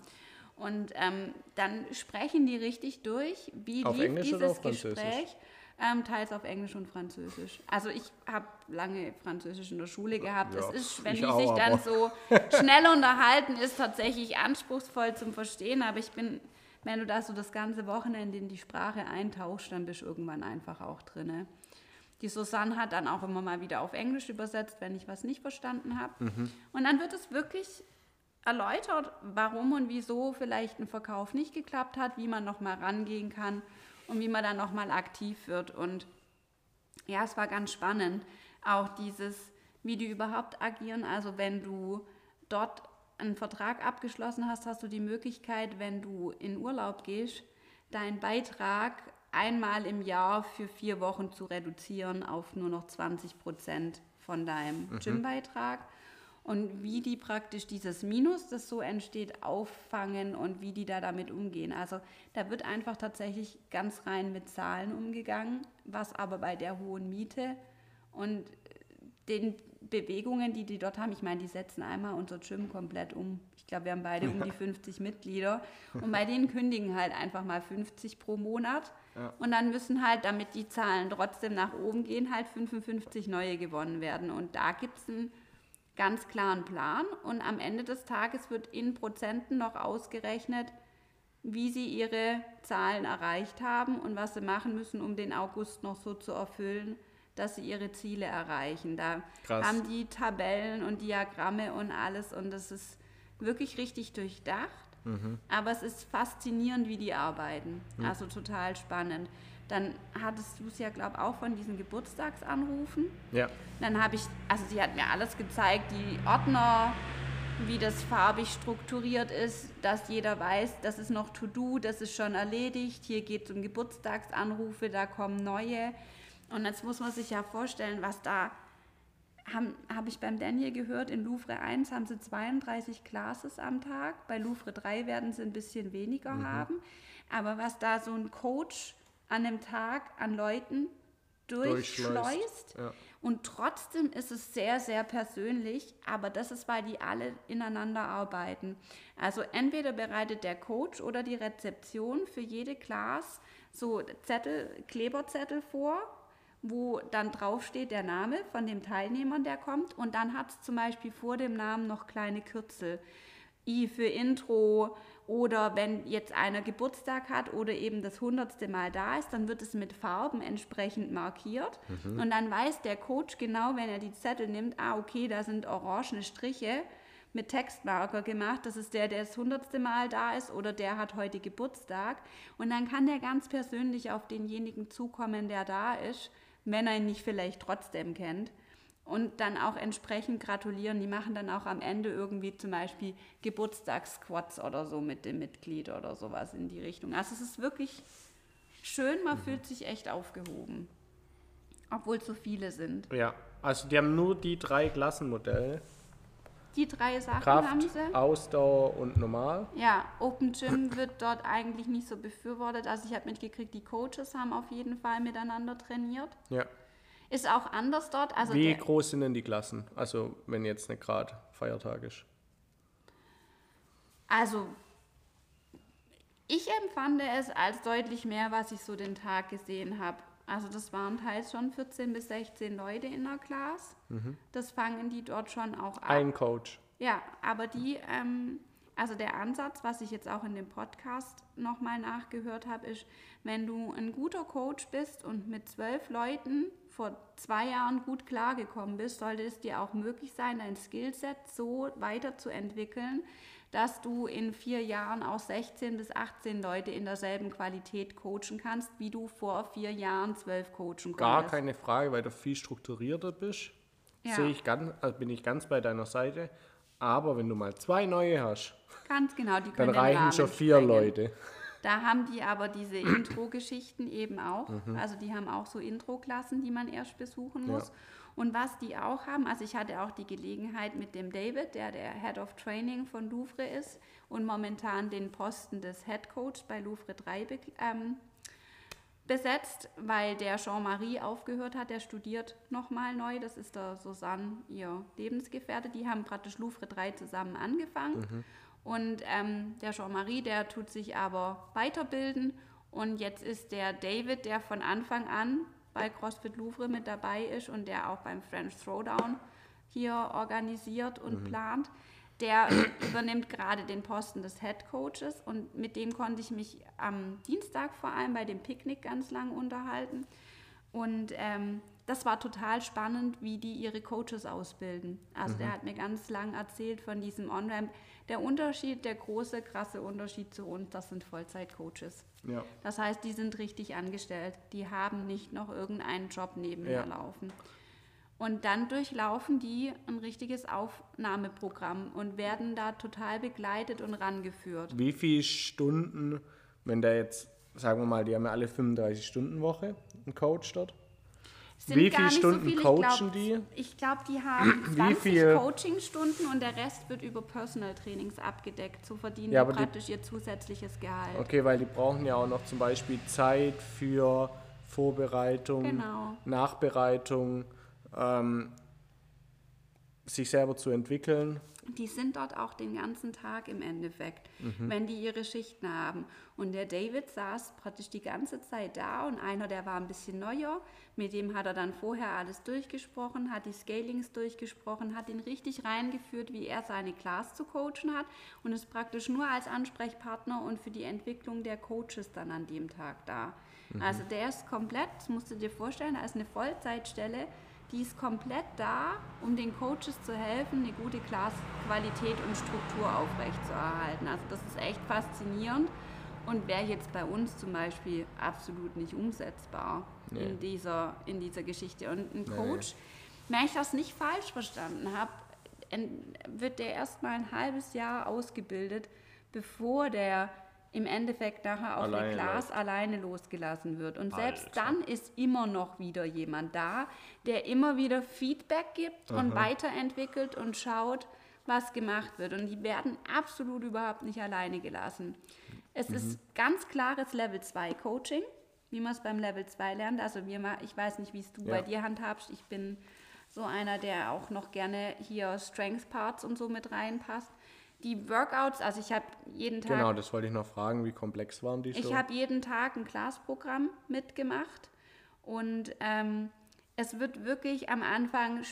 Und ähm, dann sprechen die richtig durch, wie Auf lief Englisch dieses? Gespräch. Ähm, teils auf Englisch und Französisch. Also ich habe lange Französisch in der Schule gehabt. Ja, es ist, wenn die auch, sich dann so schnell unterhalten, ist tatsächlich anspruchsvoll zum Verstehen. Aber ich bin, wenn du da so das ganze Wochenende in die Sprache eintauchst, dann bist du irgendwann einfach auch drinne. Die Susanne hat dann auch immer mal wieder auf Englisch übersetzt, wenn ich was nicht verstanden habe. Und dann wird es wirklich erläutert, warum und wieso vielleicht ein Verkauf nicht geklappt hat, wie man nochmal rangehen kann und wie man dann nochmal aktiv wird. Und ja, es war ganz spannend. Auch dieses, wie die überhaupt agieren. Also wenn du dort einen Vertrag abgeschlossen hast, hast du die Möglichkeit, wenn du in Urlaub gehst, deinen Beitrag einmal im Jahr für vier Wochen zu reduzieren auf nur noch 20 Prozent von deinem Mhm. Gymbeitrag. Und wie die praktisch dieses Minus, das so entsteht, auffangen und wie die da damit umgehen. Also da wird einfach tatsächlich ganz rein mit Zahlen umgegangen, was aber bei der hohen Miete und den Bewegungen, die die dort haben, ich meine, die setzen einmal unser Gym komplett um. Ich glaube, wir haben beide um die 50 Mitglieder und bei denen kündigen halt einfach mal 50 pro Monat Ja. und dann müssen halt, damit die Zahlen trotzdem nach oben gehen, halt 55 neue gewonnen werden und da gibt es einen ganz klaren Plan und am Ende des Tages wird in Prozenten noch ausgerechnet, wie sie ihre Zahlen erreicht haben und was sie machen müssen, um den August noch so zu erfüllen, dass sie ihre Ziele erreichen. Da Krass. haben die Tabellen und Diagramme und alles und das ist wirklich richtig durchdacht. Aber es ist faszinierend, wie die arbeiten. Also total spannend. Dann hattest du es ja, glaube ich, auch von diesen Geburtstagsanrufen. Ja. Dann habe ich, also sie hat mir alles gezeigt, die Ordner, wie das farbig strukturiert ist, dass jeder weiß, das ist noch To-Do, das ist schon erledigt, hier geht es um Geburtstagsanrufe, da kommen neue. Und jetzt muss man sich ja vorstellen, was da, habe hab ich beim Daniel gehört, in Louvre 1 haben sie 32 Classes am Tag, bei Louvre 3 werden sie ein bisschen weniger haben. Aber was da so ein Coach an einem Tag an Leuten durchschleust, ja. und trotzdem ist es sehr, sehr persönlich, aber das ist, weil die alle ineinander arbeiten. Also entweder bereitet der Coach oder die Rezeption für jede Class so Zettel, Kleberzettel vor, wo dann draufsteht der Name von dem Teilnehmer, der kommt. Und dann hat es zum Beispiel vor dem Namen noch kleine Kürzel. I für Intro oder wenn jetzt einer Geburtstag hat oder eben das hundertste Mal da ist, dann wird es mit Farben entsprechend markiert. Und dann weiß der Coach genau, wenn er die Zettel nimmt, ah okay, da sind orangene Striche mit Textmarker gemacht, das ist der, der das hundertste Mal da ist oder der hat heute Geburtstag. Und dann kann der ganz persönlich auf denjenigen zukommen, der da ist, wenn er ihn nicht vielleicht trotzdem kennt und dann auch entsprechend gratulieren. Die machen dann auch am Ende irgendwie zum Beispiel Geburtstagsquads oder so mit dem Mitglied oder sowas in die Richtung. Also es ist wirklich schön, man fühlt sich echt aufgehoben. Obwohl es so viele sind. Ja. Also die haben nur die drei Klassenmodelle. Die drei Sachen haben Kraft, sie. Ausdauer und normal. Ja, Open Gym wird dort eigentlich nicht so befürwortet. Also ich habe mitgekriegt, die Coaches haben auf jeden Fall miteinander trainiert. Ja. Ist auch anders dort. Also Wie groß sind denn die Klassen? Also wenn jetzt nicht gerade Feiertag ist. Also, ich empfand es als deutlich mehr, was ich so den Tag gesehen habe. Also das waren teils schon 14 bis 16 Leute in der Class. Das fangen die dort schon auch ab. Ein Coach. Ja, aber die, ähm, also der Ansatz, was ich jetzt auch in dem Podcast nochmal nachgehört habe, ist, wenn du ein guter Coach bist und mit zwölf Leuten vor zwei Jahren gut klargekommen bist, sollte es dir auch möglich sein, dein Skillset so weiterzuentwickeln, dass du in vier Jahren auch 16 bis 18 Leute in derselben Qualität coachen kannst, wie du vor vier Jahren zwölf coachen konntest. Gar keine Frage, weil du viel strukturierter bist. Ja. Sehe ich ganz, also bin ich ganz bei deiner Seite. Aber wenn du mal zwei neue hast, Ganz genau, die dann reichen schon vier sprengen. Leute. Da haben die aber diese Intro-Geschichten eben auch. Mhm. Also die haben auch so Intro-Klassen, die man erst besuchen Ja. muss. Und was die auch haben, also ich hatte auch die Gelegenheit mit dem David, der der Head of Training von Louvre ist und momentan den Posten des Head Coach bei Louvre 3 be ähm, besetzt, weil der Jean-Marie aufgehört hat, der studiert nochmal neu. Das ist der Susanne, ihr Lebensgefährte. Die haben praktisch Louvre 3 zusammen angefangen. Und ähm, der Jean-Marie, der tut sich aber weiterbilden. Und jetzt ist der David, der von Anfang an bei CrossFit Louvre mit dabei ist und der auch beim French Throwdown hier organisiert und plant, der übernimmt gerade den Posten des Head Coaches und mit dem konnte ich mich am Dienstag vor allem bei dem Picknick ganz lang unterhalten. Und ähm, das war total spannend, wie die ihre Coaches ausbilden. Also mhm. der hat mir ganz lang erzählt von diesem On-Ramp. Der Unterschied, der große, krasse Unterschied zu uns, das sind Vollzeit-Coaches. Ja. Das heißt, die sind richtig angestellt. Die haben nicht noch irgendeinen Job nebenher ja. laufen. Und dann durchlaufen die ein richtiges Aufnahmeprogramm und werden da total begleitet und rangeführt. Wie viele Stunden, wenn der jetzt, sagen wir mal, die haben ja alle 35 Stunden Woche, einen Coach dort? Wie viele Stunden so viel. coachen die? Ich glaube, die haben 20 Coachingstunden und der Rest wird über Personal Trainings abgedeckt. So verdienen ja, die praktisch die, ihr zusätzliches Gehalt. Okay, weil die brauchen ja auch noch zum Beispiel Zeit für Vorbereitung, genau. Nachbereitung ähm, sich selber zu entwickeln. Die sind dort auch den ganzen Tag im Endeffekt, mhm. wenn die ihre Schichten haben. Und der David saß praktisch die ganze Zeit da und einer, der war ein bisschen neuer, mit dem hat er dann vorher alles durchgesprochen, hat die Scalings durchgesprochen, hat ihn richtig reingeführt, wie er seine Class zu coachen hat und ist praktisch nur als Ansprechpartner und für die Entwicklung der Coaches dann an dem Tag da. Mhm. Also der ist komplett, das musst du dir vorstellen, ist eine Vollzeitstelle, die ist komplett da, um den Coaches zu helfen, eine gute Qualität und Struktur aufrechtzuerhalten. Also das ist echt faszinierend und wäre jetzt bei uns zum Beispiel absolut nicht umsetzbar nee. in, dieser, in dieser Geschichte. Und ein Coach, nee. wenn ich das nicht falsch verstanden habe, wird der erst mal ein halbes Jahr ausgebildet, bevor der im Endeffekt nachher auf alleine der Glas alleine losgelassen wird. Und selbst Alter. dann ist immer noch wieder jemand da, der immer wieder Feedback gibt Aha. und weiterentwickelt und schaut, was gemacht wird. Und die werden absolut überhaupt nicht alleine gelassen. Es mhm. ist ganz klares Level 2 Coaching, wie man es beim Level 2 lernt. Also wir, ich weiß nicht, wie es du ja. bei dir handhabst. Ich bin so einer, der auch noch gerne hier Strength Parts und so mit reinpasst die Workouts, also ich habe jeden Tag. Genau, das wollte ich noch fragen, wie komplex waren die Ich so? habe jeden Tag ein Glasprogramm mitgemacht und ähm, es wird wirklich am Anfang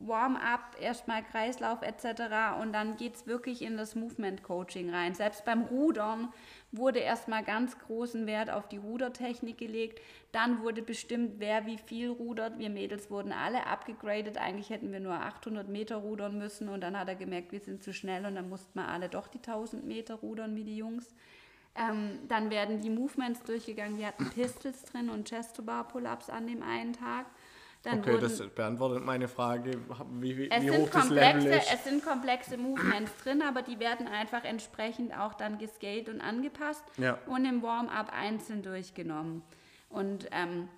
Warm-up, erstmal Kreislauf etc. Und dann geht es wirklich in das Movement-Coaching rein. Selbst beim Rudern wurde erstmal ganz großen Wert auf die Rudertechnik gelegt. Dann wurde bestimmt, wer wie viel rudert. Wir Mädels wurden alle abgegradet. Eigentlich hätten wir nur 800 Meter rudern müssen. Und dann hat er gemerkt, wir sind zu schnell. Und dann mussten wir alle doch die 1000 Meter rudern wie die Jungs. Ähm, dann werden die Movements durchgegangen. Wir hatten Pistols drin und Chest-to-Bar-Pull-Ups an dem einen Tag. Dann okay, das beantwortet meine Frage, wie, wie, wie hoch das Level ist. Es sind komplexe Movements drin, aber die werden einfach entsprechend auch dann gescaled und angepasst ja. und im Warm-up einzeln durchgenommen. Und ähm,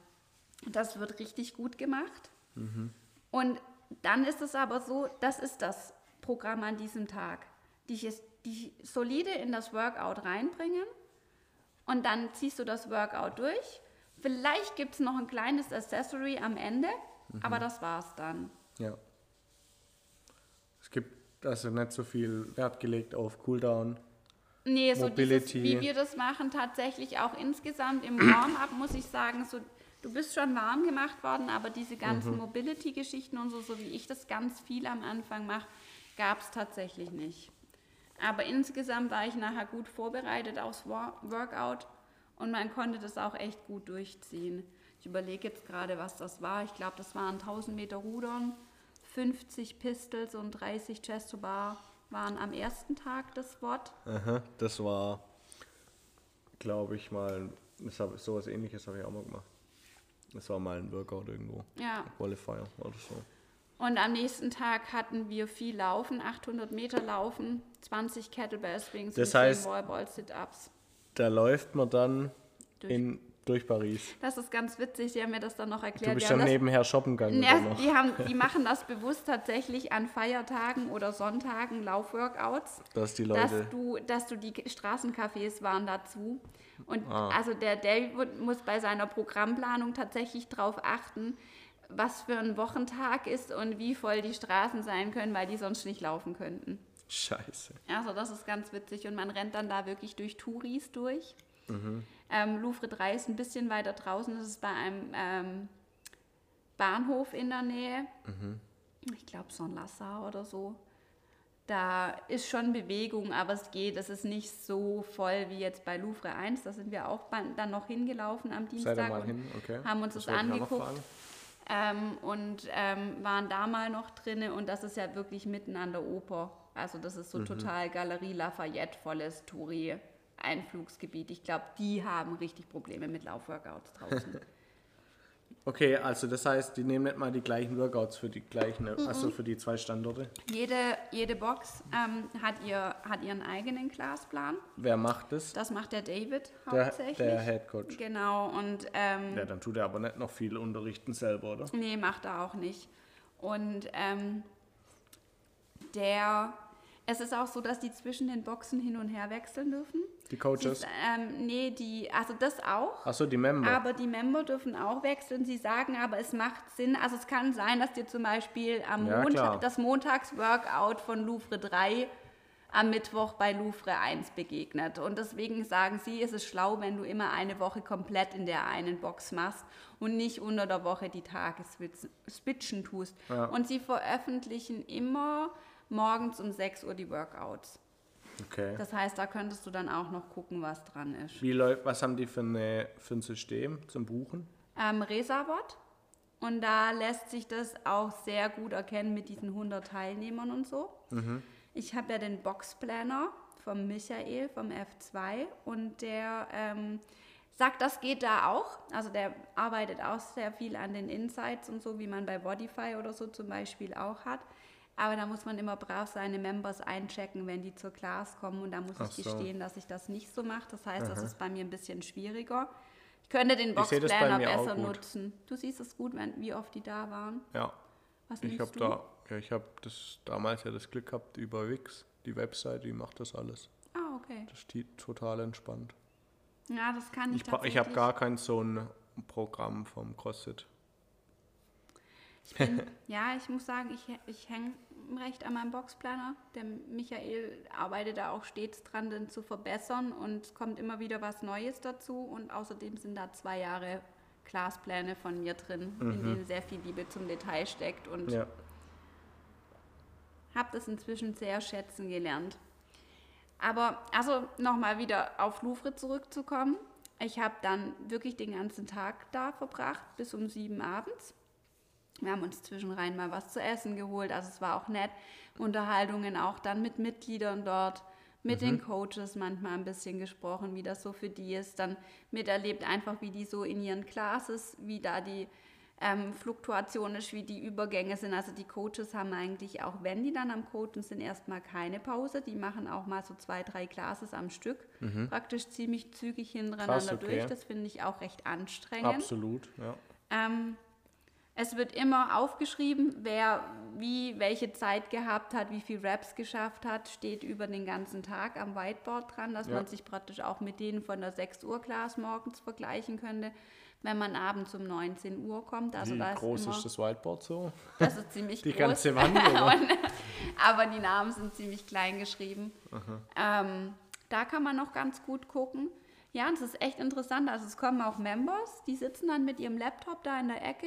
das wird richtig gut gemacht. Mhm. Und dann ist es aber so, das ist das Programm an diesem Tag. Die, die solide in das Workout reinbringen und dann ziehst du das Workout durch Vielleicht gibt es noch ein kleines Accessory am Ende, mhm. aber das war's dann. Ja. Es gibt also nicht so viel Wert gelegt auf Cooldown. Nee, so Mobility. Dieses, wie wir das machen, tatsächlich auch insgesamt im Warm-up, muss ich sagen, so, du bist schon warm gemacht worden, aber diese ganzen mhm. Mobility-Geschichten und so, so wie ich das ganz viel am Anfang mache, gab es tatsächlich nicht. Aber insgesamt war ich nachher gut vorbereitet aufs Workout und man konnte das auch echt gut durchziehen. Ich überlege jetzt gerade, was das war. Ich glaube, das waren 1000 Meter Rudern, 50 Pistols und 30 Chest to Bar waren am ersten Tag das Wort. Aha, das war, glaube ich, mal, hab, sowas ähnliches habe ich auch mal gemacht. Das war mal ein Workout irgendwo. Ja. Qualifier oder so. Und am nächsten Tag hatten wir viel Laufen, 800 Meter Laufen, 20 Kettlebell Swings das und heißt, 10 Wallball Sit-Ups da läuft man dann durch. In, durch Paris. Das ist ganz witzig, Sie haben mir das dann noch erklärt. Du bist schon nebenher shoppen gegangen. Ja, die, haben, die machen das bewusst tatsächlich an Feiertagen oder Sonntagen, Laufworkouts. Dass die Leute... Dass du, dass du die Straßencafés waren dazu. Und ah. also der David muss bei seiner Programmplanung tatsächlich darauf achten, was für ein Wochentag ist und wie voll die Straßen sein können, weil die sonst nicht laufen könnten. Scheiße. Also das ist ganz witzig und man rennt dann da wirklich durch Touris durch. Mhm. Ähm, Louvre 3 ist ein bisschen weiter draußen, das ist bei einem ähm, Bahnhof in der Nähe. Mhm. Ich glaube Saint-Lassar oder so. Da ist schon Bewegung, aber es geht. Es ist nicht so voll wie jetzt bei Louvre 1. Da sind wir auch dann noch hingelaufen am Dienstag. Seid mal hin? Okay. Haben uns das, das angeguckt. ähm, und ähm, waren da mal noch drinne und das ist ja wirklich mitten an der Oper. Also das ist so Mhm. total Galerie Lafayette volles Touri Einflugsgebiet. Ich glaube, die haben richtig Probleme mit Laufworkouts draußen. Okay, also das heißt, die nehmen nicht mal die gleichen Workouts für die gleichen, Mhm. also für die zwei Standorte. jede, jede Box ähm, hat, ihr, hat ihren eigenen Clasplan. Wer macht das? Das macht der David Der, hauptsächlich. der Head Coach. Genau, und ähm, Ja, dann tut er aber nicht noch viel unterrichten selber, oder? Nee, macht er auch nicht. Und ähm, der, es ist auch so, dass die zwischen den Boxen hin und her wechseln dürfen. Die Sie, Coaches. ähm, nee, die, also das auch. Achso, die Member. Aber die Member dürfen auch wechseln. Sie sagen aber, es macht Sinn. Also es kann sein, dass dir zum Beispiel am Ja, klar. Montag das Montags-Workout von Louvre 3 am Mittwoch bei Louvre 1 begegnet. Und deswegen sagen sie, es ist schlau, wenn du immer eine Woche komplett in der einen Box machst und nicht unter der Woche die Tage switchen tust. Ja. Und sie veröffentlichen immer morgens um 6 Uhr die Workouts. Okay. Das heißt, da könntest du dann auch noch gucken, was dran ist. Wie läuft, was haben die für, eine, für ein System zum Buchen? ähm, Resabot. Und da lässt sich das auch sehr gut erkennen mit diesen 100 Teilnehmern und so. Ich habe ja den Boxplanner vom Michael vom F2 und der ähm, sagt, das geht da auch. Also der arbeitet auch sehr viel an den Insights und so, wie man bei Bodify oder so zum Beispiel auch hat. Aber da muss man immer brav seine Members einchecken, wenn die zur Class kommen. Und da muss Ach ich so. gestehen, dass ich das nicht so mache. Das heißt, das ist bei mir ein bisschen schwieriger. Ich könnte den auch besser nutzen. Du siehst es gut, wenn, wie oft die da waren. Ja, Was ich habe da, ja, ich habe das damals ja das Glück gehabt über Wix, die Website, die macht das alles. Ah, okay. Das steht total entspannt. Ja, das kann ich, Ich, ich habe gar kein so ein Programm vom CrossFit. Ich bin, ja, ich muss sagen, ich, ich hänge recht an meinem Boxplaner. Der Michael arbeitet da auch stets dran, den zu verbessern und es kommt immer wieder was Neues dazu. Und außerdem sind da zwei Jahre Glaspläne von mir drin, in denen sehr viel Liebe zum Detail steckt und Mhm. Ja. habe das inzwischen sehr schätzen gelernt. Aber also nochmal wieder auf Louvre zurückzukommen. Ich habe dann wirklich den ganzen Tag da verbracht, bis um sieben abends. Wir haben uns zwischenrein mal was zu essen geholt, also es war auch nett. Unterhaltungen auch dann mit Mitgliedern dort, mit den Coaches manchmal ein bisschen gesprochen, wie das so für die ist. Dann miterlebt einfach, wie die so in ihren Classes, wie da die ähm, Fluktuation ist, wie die Übergänge sind. Also die Coaches haben eigentlich auch, wenn die dann am Coachen sind, erstmal keine Pause. Die machen auch mal so zwei, drei Classes am Stück, praktisch ziemlich zügig hintereinander Krass, okay. durch. Das finde ich auch recht anstrengend. Absolut, ja. Ähm, es wird immer aufgeschrieben, wer wie welche Zeit gehabt hat, wie viel Raps geschafft hat, steht über den ganzen Tag am Whiteboard dran, dass Ja. man sich praktisch auch mit denen von der 6 Uhr Class morgens vergleichen könnte, wenn man abends um 19 Uhr kommt. Also Wie da groß ist, immer, ist das Whiteboard so? das ist ziemlich Die groß. ganze Wand, oder? Und, aber die Namen sind ziemlich klein geschrieben. Ähm, da kann man noch ganz gut gucken. Ja, und es ist echt interessant. Also es kommen auch Members, die sitzen dann mit ihrem Laptop da in der Ecke,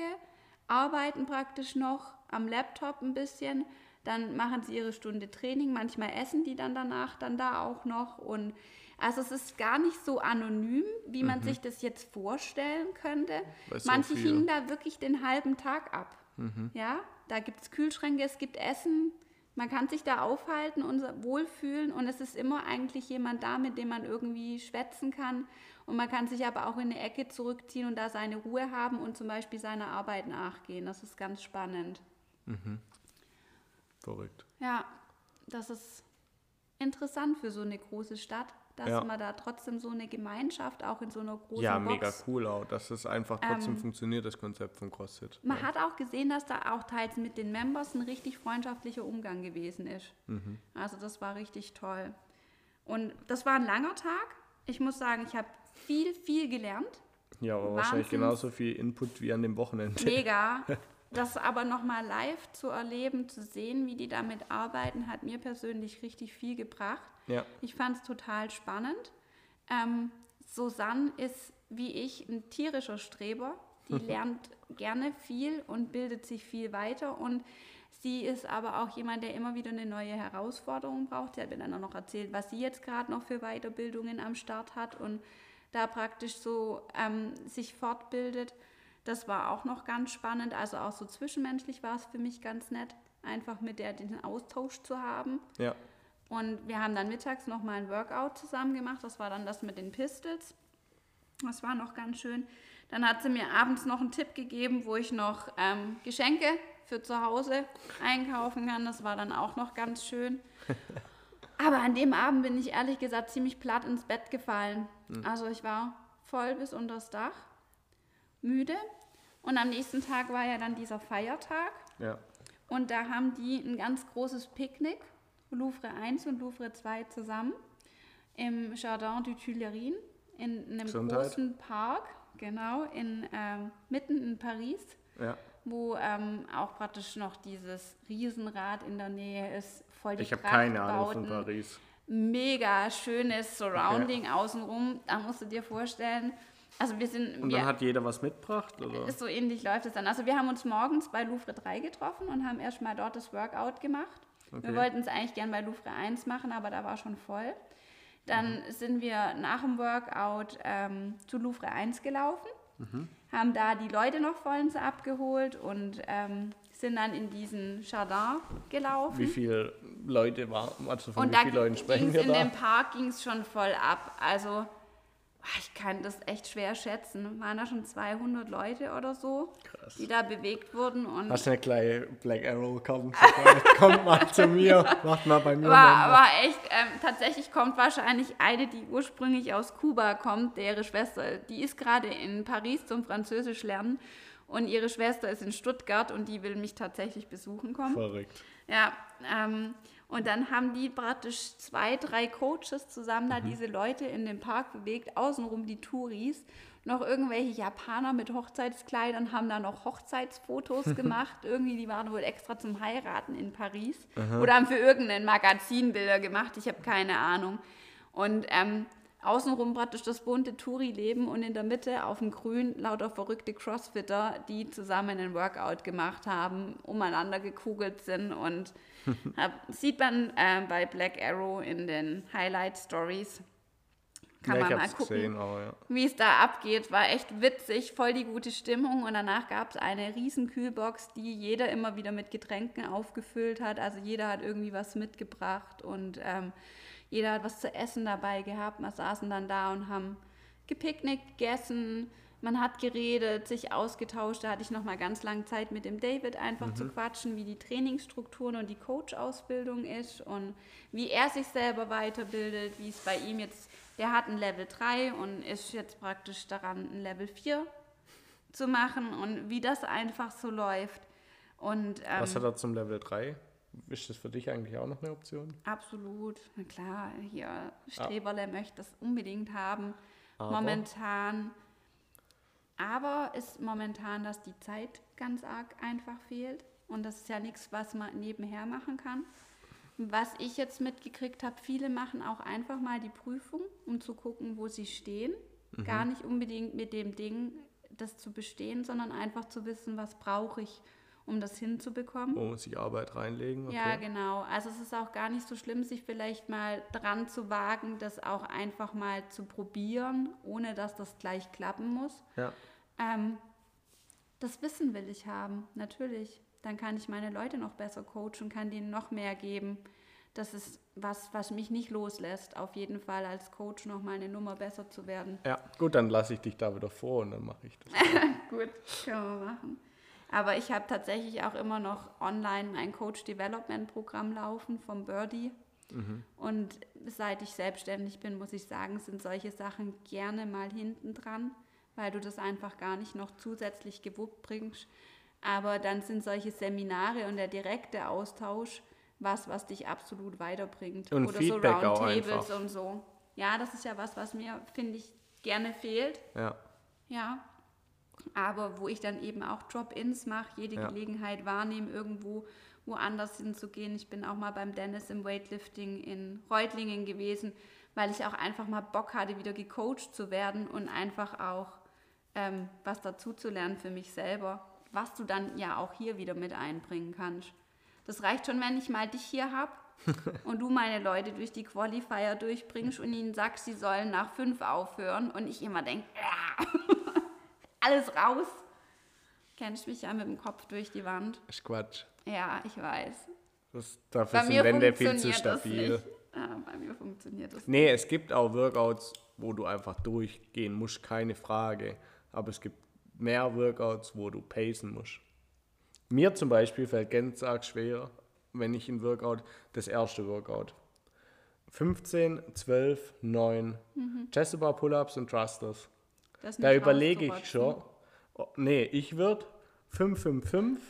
arbeiten praktisch noch am Laptop ein bisschen, dann machen sie ihre Stunde Training, manchmal essen die dann danach dann da auch noch. Und also es ist gar nicht so anonym, wie man sich das jetzt vorstellen könnte. Weil so Manche hingen da wirklich den halben Tag ab. Ja, da gibt es Kühlschränke, es gibt Essen, man kann sich da aufhalten und wohlfühlen und es ist immer eigentlich jemand da, mit dem man irgendwie schwätzen kann. Und man kann sich aber auch in eine Ecke zurückziehen und da seine Ruhe haben und zum Beispiel seiner Arbeit nachgehen. Das ist ganz spannend. Verrückt. Ja, das ist interessant für so eine große Stadt, dass Ja. man da trotzdem so eine Gemeinschaft auch in so einer großen Ja, Box mega cool auch, dass es einfach trotzdem Ähm, funktioniert, das Konzept von CrossFit. Man hat auch gesehen, dass da auch teils mit den Members ein richtig freundschaftlicher Umgang gewesen ist. Mhm. Also das war richtig toll. Und das war ein langer Tag. Ich muss sagen, ich habe viel, viel gelernt. Ja, aber wahrscheinlich genauso viel Input wie an dem Wochenende. Mega. Das aber nochmal live zu erleben, zu sehen, wie die damit arbeiten, hat mir persönlich richtig viel gebracht. Ja, Ich fand es total spannend. Ähm, Susanne ist wie ich ein tierischer Streber. Die lernt gerne viel und bildet sich viel weiter. Und sie ist aber auch jemand, der immer wieder eine neue Herausforderung braucht. Sie hat mir dann auch noch erzählt, was sie jetzt gerade noch für Weiterbildungen am Start hat und da praktisch so ähm, sich fortbildet. Das war auch noch ganz spannend. Also auch so zwischenmenschlich war es für mich ganz nett, einfach mit der den Austausch zu haben. Ja. Und wir haben dann mittags noch mal ein Workout zusammen gemacht. Das war dann das mit den Pistols. Das war noch ganz schön. Dann hat sie mir abends noch einen Tipp gegeben, wo ich noch ähm, Geschenke für zu Hause einkaufen kann. Das war dann auch noch ganz schön. Aber an dem Abend bin ich ehrlich gesagt ziemlich platt ins Bett gefallen. Mhm. Also ich war voll bis unters Dach, müde. Und am nächsten Tag war ja dann dieser Feiertag. Ja. Und da haben die ein ganz großes Picknick, Louvre 1 und Louvre 2 zusammen, im Jardin du Tuileries, in einem Gesundheit. großen Park, genau, in, ähm, mitten in Paris. Ja wo ähm, auch praktisch noch dieses Riesenrad in der Nähe ist. Voll die ich habe keine Ahnung von Paris. Mega schönes Surrounding ja. außenrum. Da musst du dir vorstellen. Also wir sind. Und wir, dann hat jeder was mitgebracht? Oder? So ähnlich läuft es dann. Also wir haben uns morgens bei Louvre 3 getroffen und haben erstmal dort das Workout gemacht. Okay. Wir wollten es eigentlich gern bei Louvre 1 machen, aber da war schon voll. Dann mhm. sind wir nach dem Workout ähm, zu Louvre 1 gelaufen. Mhm haben da die Leute noch vollends abgeholt und ähm, sind dann in diesen Jardin gelaufen. Wie viele Leute waren, also von und wie vielen Leuten sprechen wir in da? In dem Park ging es schon voll ab. Also ich kann das echt schwer schätzen. Waren da schon 200 Leute oder so, Krass. die da bewegt wurden. Und Hast du eine kleine Black Arrow kommt, kommt mal zu mir, macht mal bei mir. War, war echt, ähm, tatsächlich kommt wahrscheinlich eine, die ursprünglich aus Kuba kommt, ihre Schwester, die ist gerade in Paris zum Französisch lernen und ihre Schwester ist in Stuttgart und die will mich tatsächlich besuchen kommen. Verrückt. Ja, ähm, und dann haben die praktisch zwei, drei Coaches zusammen da mhm. diese Leute in den Park bewegt, außenrum die Touris. Noch irgendwelche Japaner mit Hochzeitskleidern haben da noch Hochzeitsfotos gemacht. Irgendwie, die waren wohl extra zum Heiraten in Paris. Aha. Oder haben für irgendein Magazin Bilder gemacht. Ich habe keine Ahnung. Und ähm, außenrum praktisch das bunte Touri-Leben und in der Mitte auf dem Grün lauter verrückte Crossfitter, die zusammen einen Workout gemacht haben, umeinander gekugelt sind und sieht man äh, bei Black Arrow in den Highlight Stories. Kann ja, man mal gucken, gesehen, ja. wie es da abgeht. War echt witzig, voll die gute Stimmung. Und danach gab es eine riesen Kühlbox, die jeder immer wieder mit Getränken aufgefüllt hat. Also jeder hat irgendwie was mitgebracht und ähm, jeder hat was zu essen dabei gehabt. Wir saßen dann da und haben gepicknickt, gegessen, man hat geredet, sich ausgetauscht. Da hatte ich noch mal ganz lange Zeit mit dem David einfach mhm. zu quatschen, wie die Trainingsstrukturen und die Coach-Ausbildung ist und wie er sich selber weiterbildet, wie es bei ihm jetzt, der hat ein Level 3 und ist jetzt praktisch daran, ein Level 4 zu machen und wie das einfach so läuft. Und, ähm, Was hat er zum Level 3? Ist das für dich eigentlich auch noch eine Option? Absolut. Na klar, hier Streberle ah. möchte das unbedingt haben. Aber. Momentan aber ist momentan, dass die Zeit ganz arg einfach fehlt. Und das ist ja nichts, was man nebenher machen kann. Was ich jetzt mitgekriegt habe, viele machen auch einfach mal die Prüfung, um zu gucken, wo sie stehen. Mhm. Gar nicht unbedingt mit dem Ding, das zu bestehen, sondern einfach zu wissen, was brauche ich, um das hinzubekommen. Wo muss ich Arbeit reinlegen? Okay. Ja, genau. Also es ist auch gar nicht so schlimm, sich vielleicht mal dran zu wagen, das auch einfach mal zu probieren, ohne dass das gleich klappen muss. Ja. Ähm, das Wissen will ich haben, natürlich. Dann kann ich meine Leute noch besser coachen, kann denen noch mehr geben. Das ist was, was mich nicht loslässt, auf jeden Fall als Coach noch mal eine Nummer besser zu werden. Ja, gut, dann lasse ich dich da wieder vor und dann mache ich das. gut, können wir machen. Aber ich habe tatsächlich auch immer noch online ein Coach Development Programm laufen vom Birdie. Mhm. Und seit ich selbstständig bin, muss ich sagen, sind solche Sachen gerne mal hinten dran weil du das einfach gar nicht noch zusätzlich gewuppt bringst. Aber dann sind solche Seminare und der direkte Austausch was, was dich absolut weiterbringt. Und Oder Feedback so Roundtables und so. Ja, das ist ja was, was mir, finde ich, gerne fehlt. Ja. Ja. Aber wo ich dann eben auch Drop-ins mache, jede ja. Gelegenheit wahrnehme, irgendwo woanders hinzugehen. Ich bin auch mal beim Dennis im Weightlifting in Reutlingen gewesen, weil ich auch einfach mal Bock hatte, wieder gecoacht zu werden und einfach auch ähm, was dazu zu lernen für mich selber, was du dann ja auch hier wieder mit einbringen kannst. Das reicht schon, wenn ich mal dich hier habe und du meine Leute durch die Qualifier durchbringst und ihnen sagst, sie sollen nach fünf aufhören und ich immer denke, alles raus. Kennst mich ja mit dem Kopf durch die Wand. Ist Quatsch. Ja, ich weiß. Das, dafür Bei sind Wände viel zu stabil. nicht. Ja, bei mir funktioniert das Nee, es gibt auch Workouts, wo du einfach durchgehen musst, keine Frage. Aber es gibt mehr Workouts, wo du pacen musst. Mir zum Beispiel fällt ganz arg schwer, wenn ich ein Workout, das erste Workout. 15, 12, 9, Mhm. Chest-Bar Pull-Ups und Thrusters. Da überlege ich schon. Oh, nee, ich würde 5, 5, 5,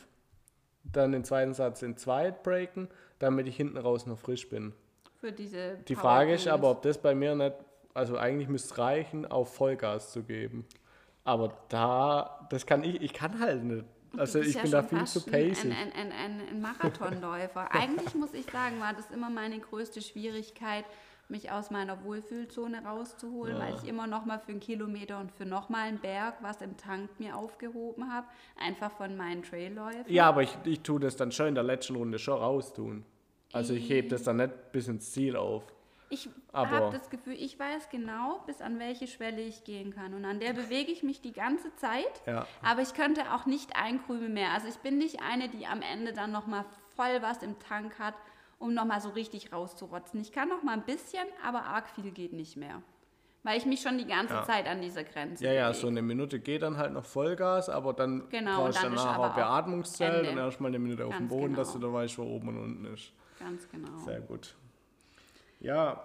dann den zweiten Satz in zweit breaken, damit ich hinten raus noch frisch bin. Für diese Die Frage ist aber, ob das bei mir nicht, also eigentlich müsste es reichen, auf Vollgas zu geben. Aber da, das kann ich, ich kann halt nicht. Also ich ja bin da viel zu pacey. Ein, ein, ein, ein Marathonläufer. Eigentlich muss ich sagen, war das immer meine größte Schwierigkeit, mich aus meiner Wohlfühlzone rauszuholen, weil ich immer noch mal für einen Kilometer und für noch mal einen Berg was im Tank mir aufgehoben habe, einfach von meinen Trailläufen. Ja, aber ich, ich tue das dann schon in der letzten Runde schon raustun. Also ich hebe das dann nicht bis ins Ziel auf. Ich habe das Gefühl, ich weiß genau, bis an welche Schwelle ich gehen kann. Und an der bewege ich mich die ganze Zeit. Ja. Aber ich könnte auch nicht ein Krümel mehr. Also ich bin nicht eine, die am Ende dann nochmal voll was im Tank hat, um nochmal so richtig rauszurotzen. Ich kann noch mal ein bisschen, aber arg viel geht nicht mehr. Weil ich mich schon die ganze Ja. Zeit an dieser Grenze Ja, ja, bewege. so eine Minute geht dann halt noch Vollgas, aber dann Genau, brauchst du danach auch Beatmungszelt Ende. und erstmal eine Minute auf dem Ganz Boden, dass du genau. da weißt, wo oben und unten ist. Ganz genau. Sehr gut. Ja,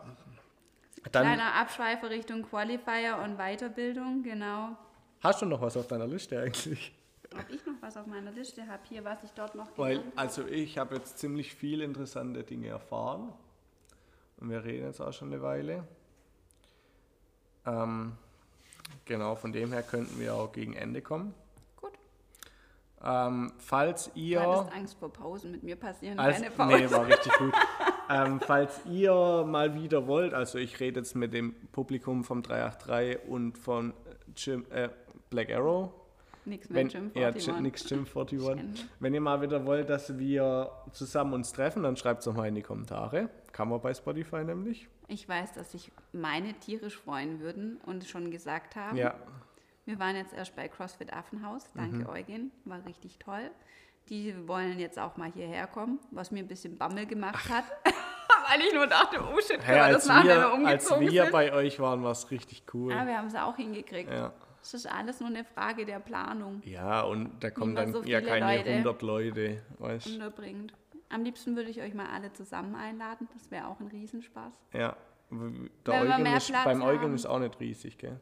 dann Kleiner Abschweifer Richtung Qualifier und Weiterbildung, genau. hast du noch was auf deiner Liste eigentlich? Ob ich noch was auf meiner Liste habe, hier, was ich dort noch Weil, also ich habe jetzt ziemlich viele interessante Dinge erfahren. Und wir reden jetzt auch schon eine Weile. Ähm, genau, von dem her könnten wir auch gegen Ende kommen. Gut. Ähm, falls ihr... Du hattest Angst vor Pausen. Mit mir passieren Als, keine Pausen. nee, war richtig gut. ähm, falls ihr mal wieder wollt, also ich rede jetzt mit dem Publikum vom 383 und von Jim, äh, Black Arrow. Nix mit Wenn, Jim ja, 41. Jim- nix Jim 41. kenne. Wenn ihr mal wieder wollt, dass wir zusammen uns treffen, dann schreibt es doch mal in die Kommentare. Kann man bei Spotify nämlich. Ich weiß, dass sich meine tierisch freuen würden und schon gesagt haben. Ja, Wir waren jetzt erst bei CrossFit Affenhaus. Danke, Mhm. Eugen. War richtig toll. Die wollen jetzt auch mal hierher kommen, was mir ein bisschen Bammel gemacht hat. Weil ich nur dachte, oh shit, hey, als, das wir als umgezogen wir sind? bei euch waren, war es richtig cool. Aber wir haben es auch hingekriegt. Ja. Es ist alles nur eine Frage der Planung. ja, und da kommen dann so ja keine Leute 100 Leute. Weißt? unterbringt. Am liebsten würde ich euch mal alle zusammen einladen. Das wäre auch ein Riesenspaß. Ja. Der Eugen ist, beim Eugen ist auch nicht riesig, gell?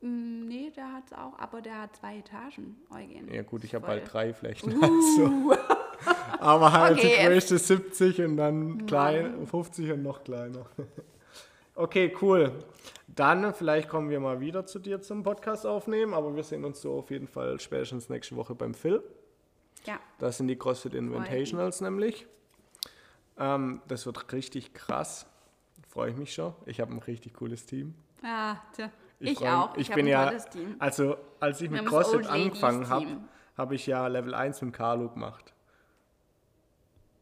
Mm, Nee, der hat es auch, aber der hat zwei Etagen, Eugen. Ja gut, ich habe halt drei Flächen. Also. Aber halt Okay, die größte 70 und dann klein, 50 und noch kleiner. Okay, cool. Dann vielleicht kommen wir mal wieder zu dir zum Podcast aufnehmen, aber wir sehen uns so auf jeden Fall spätestens nächste Woche beim Phil. Ja, Das sind die CrossFit Invitationals nämlich. Ähm, das wird richtig krass. Freue ich mich schon. Ich habe ein richtig cooles Team. ah, tja. ich, freu- auch. Ich, Ich, bin ein ja, also als ich Wir mit CrossFit angefangen habe, habe ich ja Level 1 mit Carlo gemacht.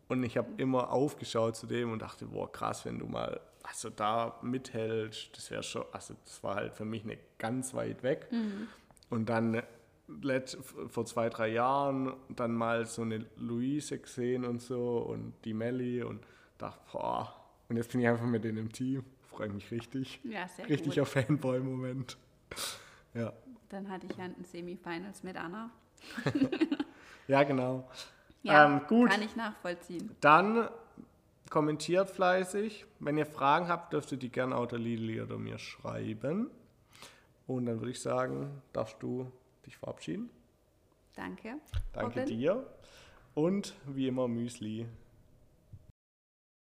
Und ich habe immer aufgeschaut zu dem und dachte, boah, krass, wenn du mal also da mithältst, das wäre schon, also das war halt für mich nicht ganz weit weg. Mhm. Und dann vor zwei, drei Jahren dann mal so eine Luise gesehen und so und die Melli und dachte, boah, und jetzt bin ich einfach mit denen im Team. Freue mich richtig. Ja, sehr Richtiger. Fanboy-Moment. Ja. Dann hatte ich ja ein Semifinals mit Anna. ja, genau. Ja, Ähm, gut. kann ich nachvollziehen. Dann kommentiert fleißig. Wenn ihr Fragen habt, dürft ihr die gerne auch der Lili oder mir schreiben. Und dann würde ich sagen, darfst du dich verabschieden. Danke. Danke Robin. dir. Und wie immer Müsli.